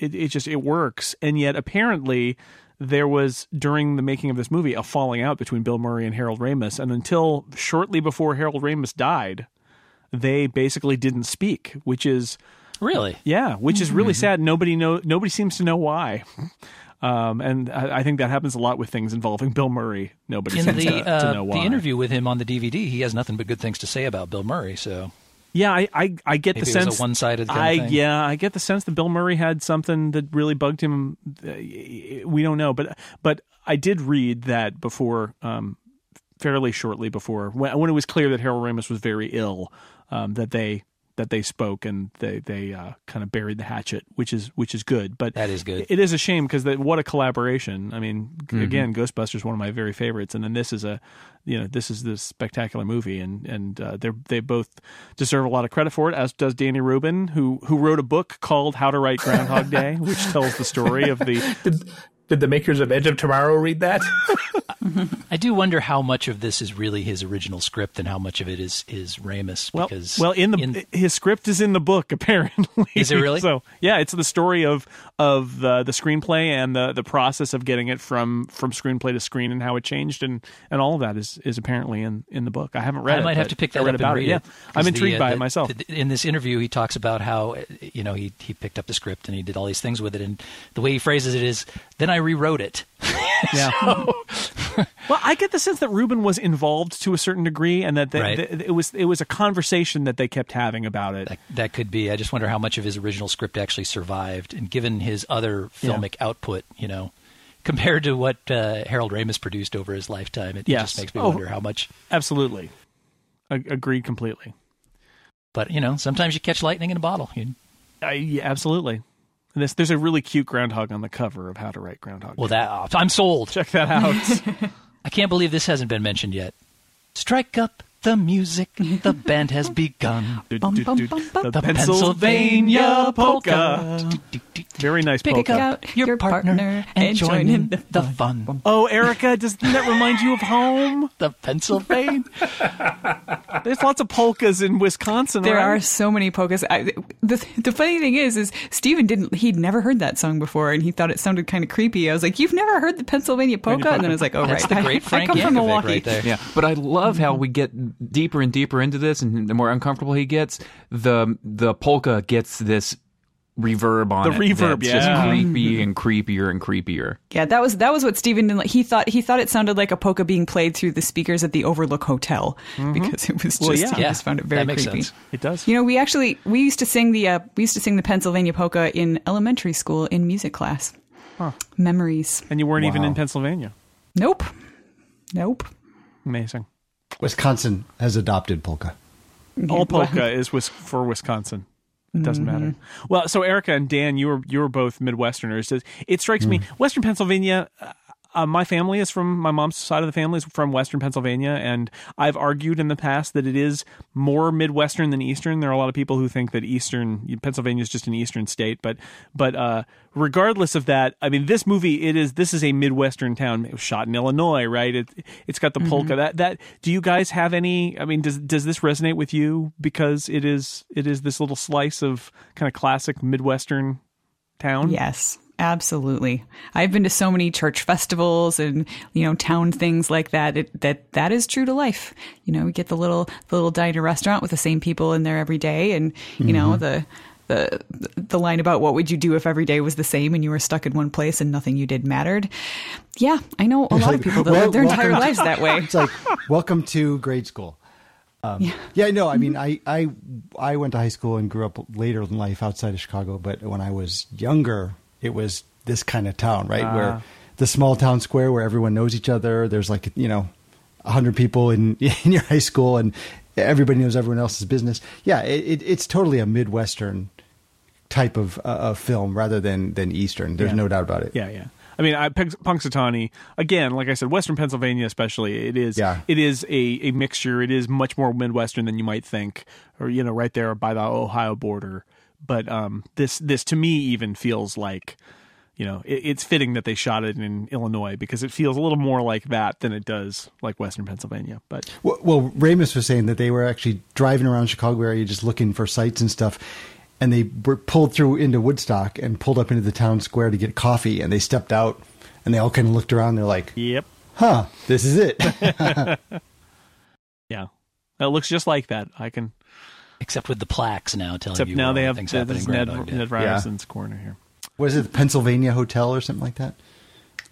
it it just it works, and yet apparently there was during the making of this movie a falling out between Bill Murray and Harold Ramis, and until shortly before Harold Ramis died, they basically didn't speak, which is really. yeah, which is really sad. Nobody know nobody seems to know why. Um, and I, I think that happens a lot with things involving Bill Murray. Nobody In seems the to, to uh, know the interview with him on the DVD, he has nothing but good things to say about Bill Murray. So Yeah, I, I, I get Maybe the it was a sense one-sided kind of I thing? yeah, I get the sense that Bill Murray had something that really bugged him. Uh, We don't know, but but I did read that before, um, fairly shortly before when, when it was clear that Harold Ramis was very ill, um, that they that they spoke and they they uh, kind of buried the hatchet, which is which is good. But That is good. It is a shame because what a collaboration. I mean, Mm-hmm. again, Ghostbusters one of my very favorites, and then this is a you know this is this spectacular movie, and and uh, they they both deserve a lot of credit for it, as does Danny Rubin, who who wrote a book called How to Write Groundhog Day, which tells the story of the Did, did the makers of Edge of Tomorrow read that? I do wonder how much of this is really his original script and how much of it is is Ramis. Well, because well, in the his script is in the book apparently. Is it really? So yeah, it's the story of of the the screenplay and the the process of getting it from from screenplay to screen and how it changed and and all of that is is apparently in in the book. I haven't read I it. might have to pick that read up about and read it. Yeah. I'm intrigued the, by uh, it myself. the- in this interview, he talks about how uh, you know he he picked up the script and he did all these things with it, and the way he phrases it is, "Then I rewrote it." Yeah. well, I get the sense that Rubin was involved to a certain degree, and that they, Right. that it was it was a conversation that they kept having about it. That, that could be. I just wonder how much of his original script actually survived, and given his other Yeah. filmic output, you know, compared to what uh, Harold Ramis produced over his lifetime, it Yes. just makes me Oh. wonder how much. Absolutely, A- agreed completely. But you know, sometimes you catch lightning in a bottle. You, I, yeah, absolutely. And this, there's a really cute groundhog on the cover of How to Write Groundhog. well, that I'm sold. check that out. I can't believe this hasn't been mentioned yet. Strike up the music. The band has begun. Dude, Bum, bum, bum, bum. The The Pennsylvania polka. Very nice Pick polka. out your, partner, and join in the, fun. Oh, Erica, doesn't that remind you of home? The Pennsylvania. There's lots of polkas in Wisconsin. There right? are so many polkas. I, the the funny thing is, is Steven didn't. He'd never heard that song before, and he thought it sounded kind of creepy. I was like, "You've never heard the Pennsylvania polka?" And then I was like, "Oh, That's right, the I- great I, Frank come from Milwaukee." right there. Yeah, but I love how we get deeper and deeper into this, and the more uncomfortable he gets, the the polka gets this reverb on The it. reverb, that's yeah. just creepy and creepier and creepier. Yeah, that was that was what Steven didn't like. He thought he thought it sounded like a polka being played through the speakers at the Overlook Hotel because it was just Well, yeah. he Yeah, just found it very that makes creepy. sense. It does. You know, we actually we used to sing the uh, we used to sing the Pennsylvania polka in elementary school in music class. Memories. and you weren't even in Pennsylvania. Nope. Nope. Amazing. Wisconsin has adopted polka. All polka is for Wisconsin. It doesn't matter. Mm-hmm. Well, so Erica and Dan, you were you were both Midwesterners. It, it strikes me, mm. Western Pennsylvania. Uh, Uh, my family is from my mom's side of the family is from Western Pennsylvania, and I've argued in the past that it is more Midwestern than Eastern. There are a lot of people who think that Eastern Pennsylvania is just an Eastern state, but but uh, regardless of that, I mean, this movie it is this is a Midwestern town. It was shot in Illinois, right? It it's got the polka. That that do you guys have any? I mean, does does this resonate with you because it is it is this little slice of kind of classic Midwestern town? Yes, absolutely. I've been to so many church festivals and you know town things like that. It, that that is true to life. You know, we get the little the little diner restaurant with the same people in there every day, and you know the. The, the line about what would you do if every day was the same and you were stuck in one place and nothing you did mattered. Yeah, I know a lot like, of people that well, live their entire to- lives that way. It's like welcome to grade school. Um, yeah. no, I mean, I, I I went to high school and grew up later in life outside of Chicago, but when I was younger, it was this kind of town, right? Ah. Where the small town square where everyone knows each other. There's like you know, hundred people in in your high school, and everybody knows everyone else's business. Yeah, it, it, it's totally a midwestern type of uh, of film rather than than eastern. There's Yeah. no doubt about it. Yeah, yeah. I mean, I, Punx- Punxsutawney again, like I said, Western Pennsylvania, especially, it is. Yeah. It is a, a mixture. It is much more Midwestern than you might think, or you know, right there by the Ohio border. But um, this this to me even feels like, you know, it, it's fitting that they shot it in Illinois because it feels a little more like that than it does like Western Pennsylvania. But Well, well, Ramis was saying that they were actually driving around Chicago area just looking for sites and stuff. And they were pulled through into Woodstock and pulled up into the town square to get coffee. And they stepped out and they all kind of looked around. They're like, yep, huh, this is it. yeah, that looks just like that. I can. Except with the plaques now telling Except you now they have things this happening. is in Ned Groundhog Ned Ryerson's corner here. was it the Pennsylvania Hotel or something like that?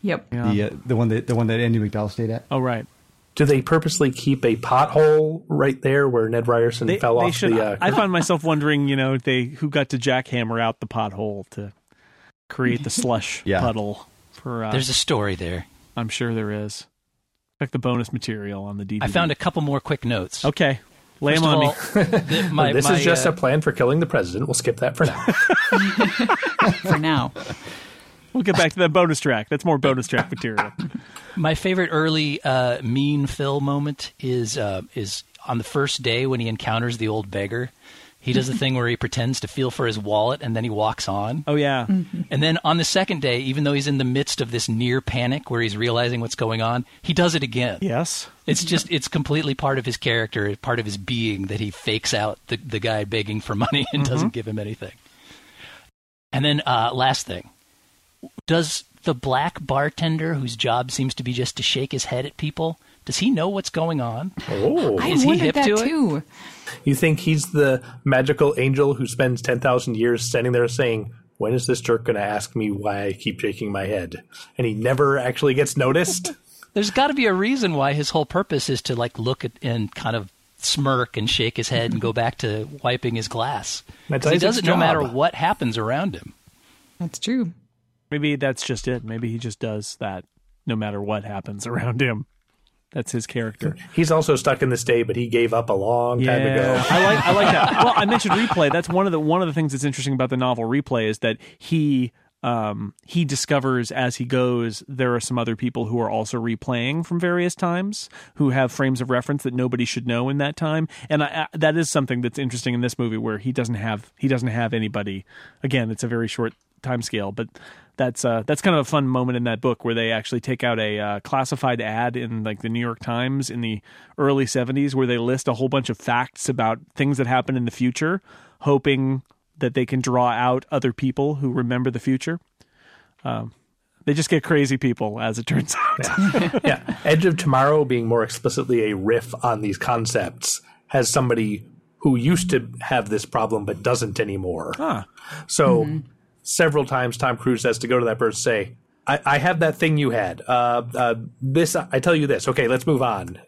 Yep. Yeah. The uh, the one that the one that Andie MacDowell stayed at. Oh right. Do they purposely keep a pothole right there where Ned Ryerson They, fell they off should. the? Uh, I find myself wondering, you know, they who got to jackhammer out the pothole to create the slush Yeah. puddle for. Uh, There's a story there. I'm sure there is. Check the bonus material on the DVD. I found a couple more quick notes. Okay, lay First them on of me. the- my- this my, is just uh, a plan for killing the president. We'll skip that for now. for now. We'll get back to that bonus track. That's more bonus track material. My favorite early uh, mean Phil moment is uh, is on the first day when he encounters the old beggar. He does the thing where he pretends to feel for his wallet and then he walks on. Oh yeah, And then on the second day, even though he's in the midst of this near panic where he's realizing what's going on, he does it again. yes. It's just it's completely part of his character, part of his being that he fakes out the, the guy begging for money and doesn't give him anything. And then uh, last thing. Does the black bartender whose job seems to be just to shake his head at people, does he know what's going on? oh, I Is he wondered hip that to it? too. You think he's the magical angel who spends ten thousand years standing there saying, "When is this jerk going to ask me why I keep shaking my head?" And he never actually gets noticed. There's got to be a reason why his whole purpose is to like look at and kind of smirk and shake his head and go back to wiping his glass. That's 'Cause he Isaac's does it no matter what happens around him. That's true. Maybe that's just it. Maybe he just does that no matter what happens around him. That's his character. He's also stuck in this day, but he gave up a long time ago. I like I like that. Well, I mentioned replay. That's one of the one of the things that's interesting about the novel replay is that he um, he discovers as he goes there are some other people who are also replaying from various times who have frames of reference that nobody should know in that time, and I, I, that is something that's interesting in this movie where he doesn't have he doesn't have anybody. Again, it's a very short time scale, but that's uh, that's kind of a fun moment in that book where they actually take out a uh, classified ad in like the New York Times in the early 70s where they list a whole bunch of facts about things that happen in the future, hoping that they can draw out other people who remember the future. Um, they just get crazy people, as it turns out. yeah, Edge of Tomorrow being more explicitly a riff on these concepts has somebody who used to have this problem but doesn't anymore. So several times Tom Cruise has to go to that person and say, I, I have that thing you had. Uh, uh, this I tell you this. Okay, let's move on.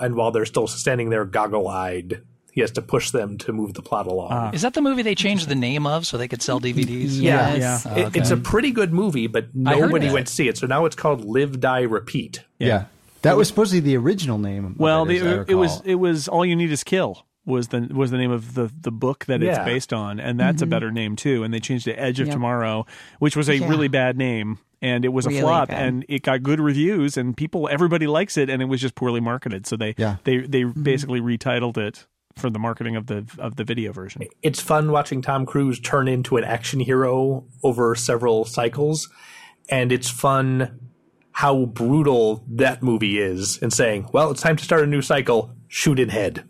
And while they're still standing there goggle-eyed, he has to push them to move the plot along. Ah. Is that the movie they changed the name of so they could sell DVDs? Yeah, Yes. yeah. It- it's a pretty good movie, but nobody that. went to see it. So now it's called Live, Die, Repeat. Yeah. That was supposedly the original name. of well, it, the, it was it was all you need is kill was the was the name of the the book that it's based on, and that's a mm-hmm. better name too. And they changed it Edge of Yep. Tomorrow, which was a Yeah. really bad name. And it was a flop, bad. and it got good reviews, and people, everybody likes it, and it was just poorly marketed. So they, Yeah. they, they mm-hmm. basically retitled it for the marketing of the of the video version. it's fun watching Tom Cruise turn into an action hero over several cycles, and it's fun how brutal that movie is and saying, "Well, it's time to start a new cycle. Shoot in head."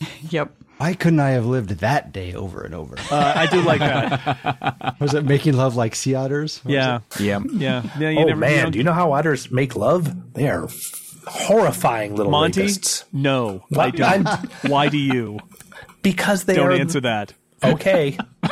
Yep. Why couldn't I have lived that day over and over? Uh, I do like that. was it making love like sea otters? Yeah, it? Yeah. yeah, yeah. You oh never, man, don't- do you know how otters make love? They are f- horrifying little Monty? rapists. No, I don't. I'm- Why do you? Because they Don't are answer that. Okay,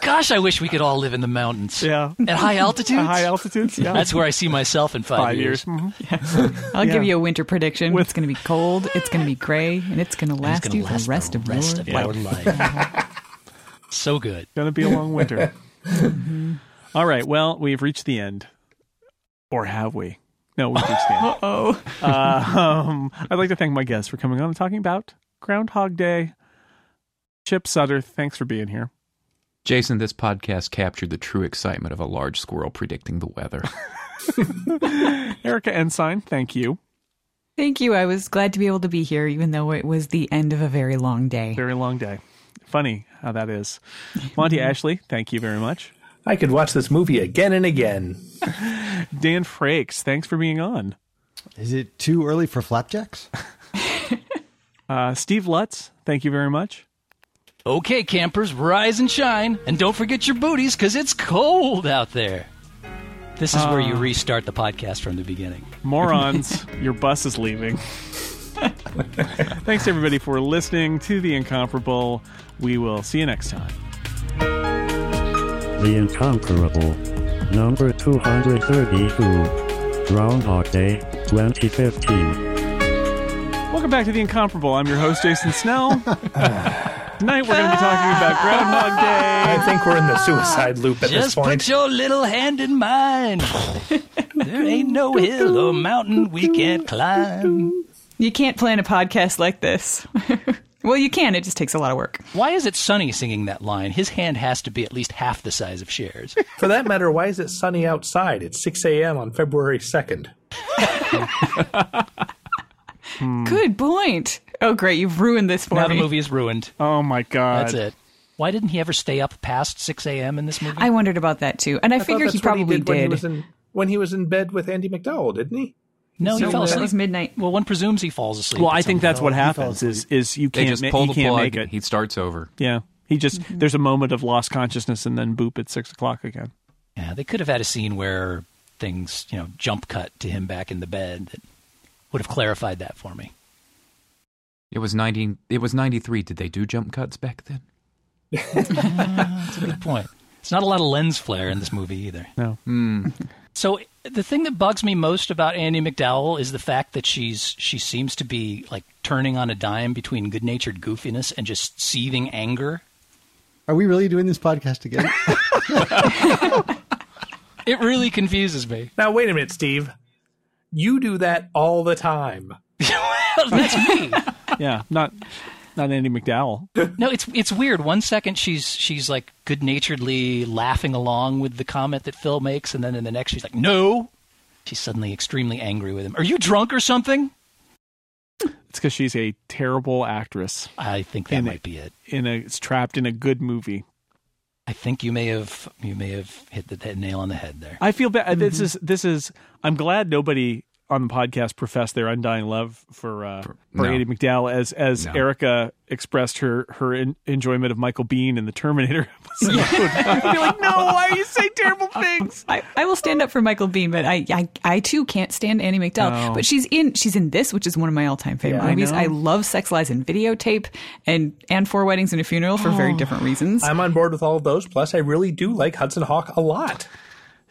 Gosh, I wish we could all live in the mountains. Yeah. At high altitudes? At High altitudes. Yeah, That's where I see myself in five, five years. Mhm. I'll Yeah. give you a winter prediction. With- it's going to be cold. It's going to be gray, and it's going to last gonna you last the rest of rest your of life. your life. so good. Gonna be a long winter. All right. Well, we've reached the end, or have we? No, we've reached the. Oh, Uh, um, I'd like to thank my guests for coming on and talking about Groundhog Day. Chip Sudderth, thanks for being here. Jason, this podcast captured the true excitement of a large squirrel predicting the weather. Erica Ensign, thank you. thank you. I was glad to be able to be here, even though it was the end of a very long day. Very long day. Funny how that is. Monty Ashley, thank you very much. I could watch this movie again and again. Dan Frakes, thanks for being on. Is it too early for flapjacks? Uh, Steve Lutz, thank you very much. Okay, campers, rise and shine, and don't forget your booties because it's cold out there. This is where you restart the podcast from the beginning. Morons, your bus is leaving. Thanks everybody for listening to The Incomparable. We will see you next time. The Incomparable. Number 232. Groundhog Day 2015. Welcome back to the Incomparable. I'm your host, Jason Snell. Tonight we're going to be talking about Groundhog Day. I think we're in the suicide loop at this Just point. put your little hand in mine. there ain't no hill or mountain we can't climb. You can't plan a podcast like this. well, you can. It just takes a lot of work. Why is it Sonny singing that line? His hand has to be at least half the size of Cher's. For that matter, why is it sunny outside? It's 6 a.m. on February 2nd. Good point. Oh, great. You've ruined this for now the movie is ruined. Oh my god. That's it. Why didn't he ever stay up past 6 a.m. in this movie? I wondered about that too. And I, I figure he what probably did, when he was in when he was in bed with Andie MacDowell, didn't he? No, he So fell that asleep. was midnight. Well, one presumes he falls asleep. Well, I think that's what happens is is you can't just ma- pull he the can't plug. make it. He starts over. Yeah. He just Mm-hmm. there's a moment of lost consciousness and then boop at six o'clock again. Yeah, they could have had a scene where things, you know, jump cut to him back in the bed that would have clarified that for me. It was ninety. It was ninety three. Did they do jump cuts back then? That's a good point. It's not a lot of lens flare in this movie either. No. So the thing that bugs me most about Andie MacDowell is the fact that she's she seems to be like turning on a dime between good-natured goofiness and just seething anger. Are we really doing this podcast again? It really confuses me. Now wait a minute, Steve. You do that all the time. That's me. Yeah. Not not Andie MacDowell. No, it's it's weird. One second she's she's like good naturedly laughing along with the comment that Phil makes, and then in the next she's like, "No." She's suddenly extremely angry with him. Are you drunk or something? It's because she's a terrible actress I think that In might it. be it. in a it's trapped in a good movie. I think you may have you may have hit the, nail on the head there. I feel bad. This Mm-hmm. is this is. I'm glad nobody on the podcast professed their undying love for uh, for no. Andie MacDowell as as No. Erica expressed her her in, enjoyment of Michael Biehn in the Terminator episode. I'd be like, no, why are you saying terrible things? I, I will stand up for Michael Biehn, but I, I I too can't stand Andie MacDowell. No. But she's in she's in this, which is one of my all time favorite Yeah, movies. know. I, love Sex Lies and Videotape and and Four Weddings and a Funeral for very different reasons. I'm on board with all of those. Plus, I really do like Hudson Hawk a lot.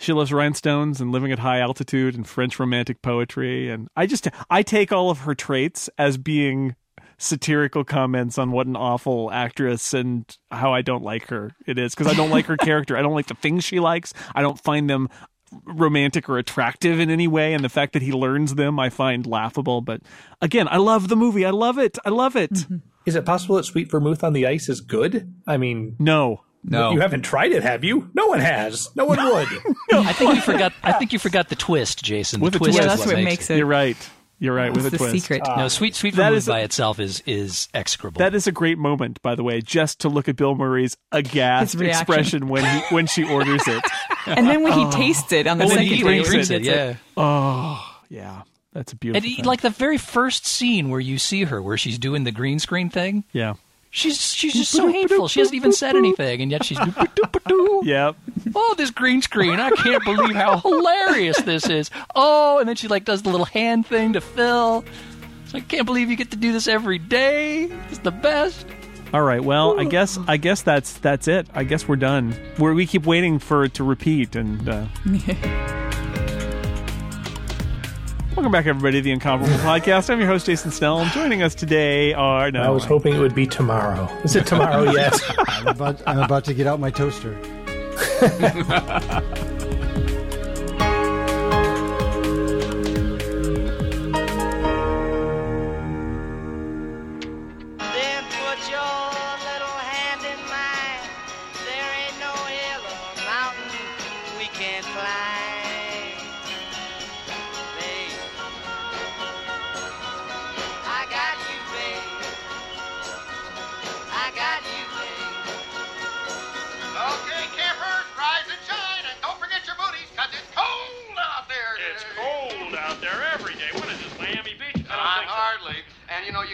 She loves rhinestones and living at high altitude and French romantic poetry. And I just I take all of her traits as being satirical comments on what an awful actress and how I don't like her it is because I don't like her character. I don't like the things she likes. I don't find them romantic or attractive in any way and the fact that he learns them I find laughable but again I love the movie I love it I love it mm-hmm. Is it possible that Sweet Vermouth on the Ice is good? I mean, no No. you haven't tried it, have you? No one has. No one would. I think you forgot. I think you forgot the twist, Jason. With the the twist twist. yeah, that's what makes makes it. it. you're right you're right with It's a the twist secret. No, sweet sweet That vermouth is a- by itself is is execrable. That is a great moment, by the way, just to look at Bill Murray's aghast expression when he when she orders it. and then when he tastes it on the And then second he day, brings brings it, it, yeah. Oh, yeah, that's a And beautiful. he- thing. like the very first scene where you see her, where she's doing the green screen thing, yeah, she's she's just so hateful. She hasn't even said anything, and yet she's yeah. oh this green screen. I can't believe how hilarious this is. Oh, and then she like does the little hand thing to Phil. So I can't believe you get to do this every day. It's the best. All right. Well, I guess I guess that's that's it. I guess we're done. We're, we keep waiting for it to repeat. And uh, welcome back, everybody, to the Incomparable Podcast. I'm your host, Jason Snell. And joining us today are no. I was hoping it would be tomorrow. Is it tomorrow yet? I'm about, I'm about to get out my toaster.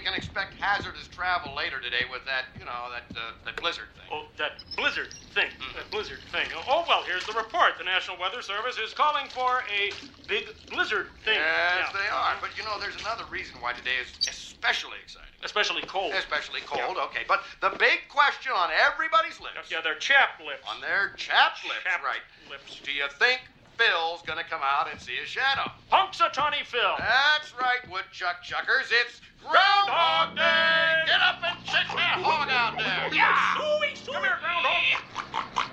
can expect hazardous travel later today with that, you know, that uh, that blizzard thing. Oh, that blizzard thing. That blizzard thing. Oh, well, here's the report. The National Weather Service is calling for a big blizzard thing. Yes, Yeah. they are. But you know, there's another reason why today is especially exciting. Especially cold. Especially cold, okay. But the big question on everybody's lips, Yeah, they're chapped lips. on their chap lips, Chapped right? lips. Do you think Phil's gonna come out and see a shadow. Punxsutawney Phil. That's right, woodchuck chuckers. It's Groundhog Day. Get up and check that hog out there. Yeah. Come here, groundhog.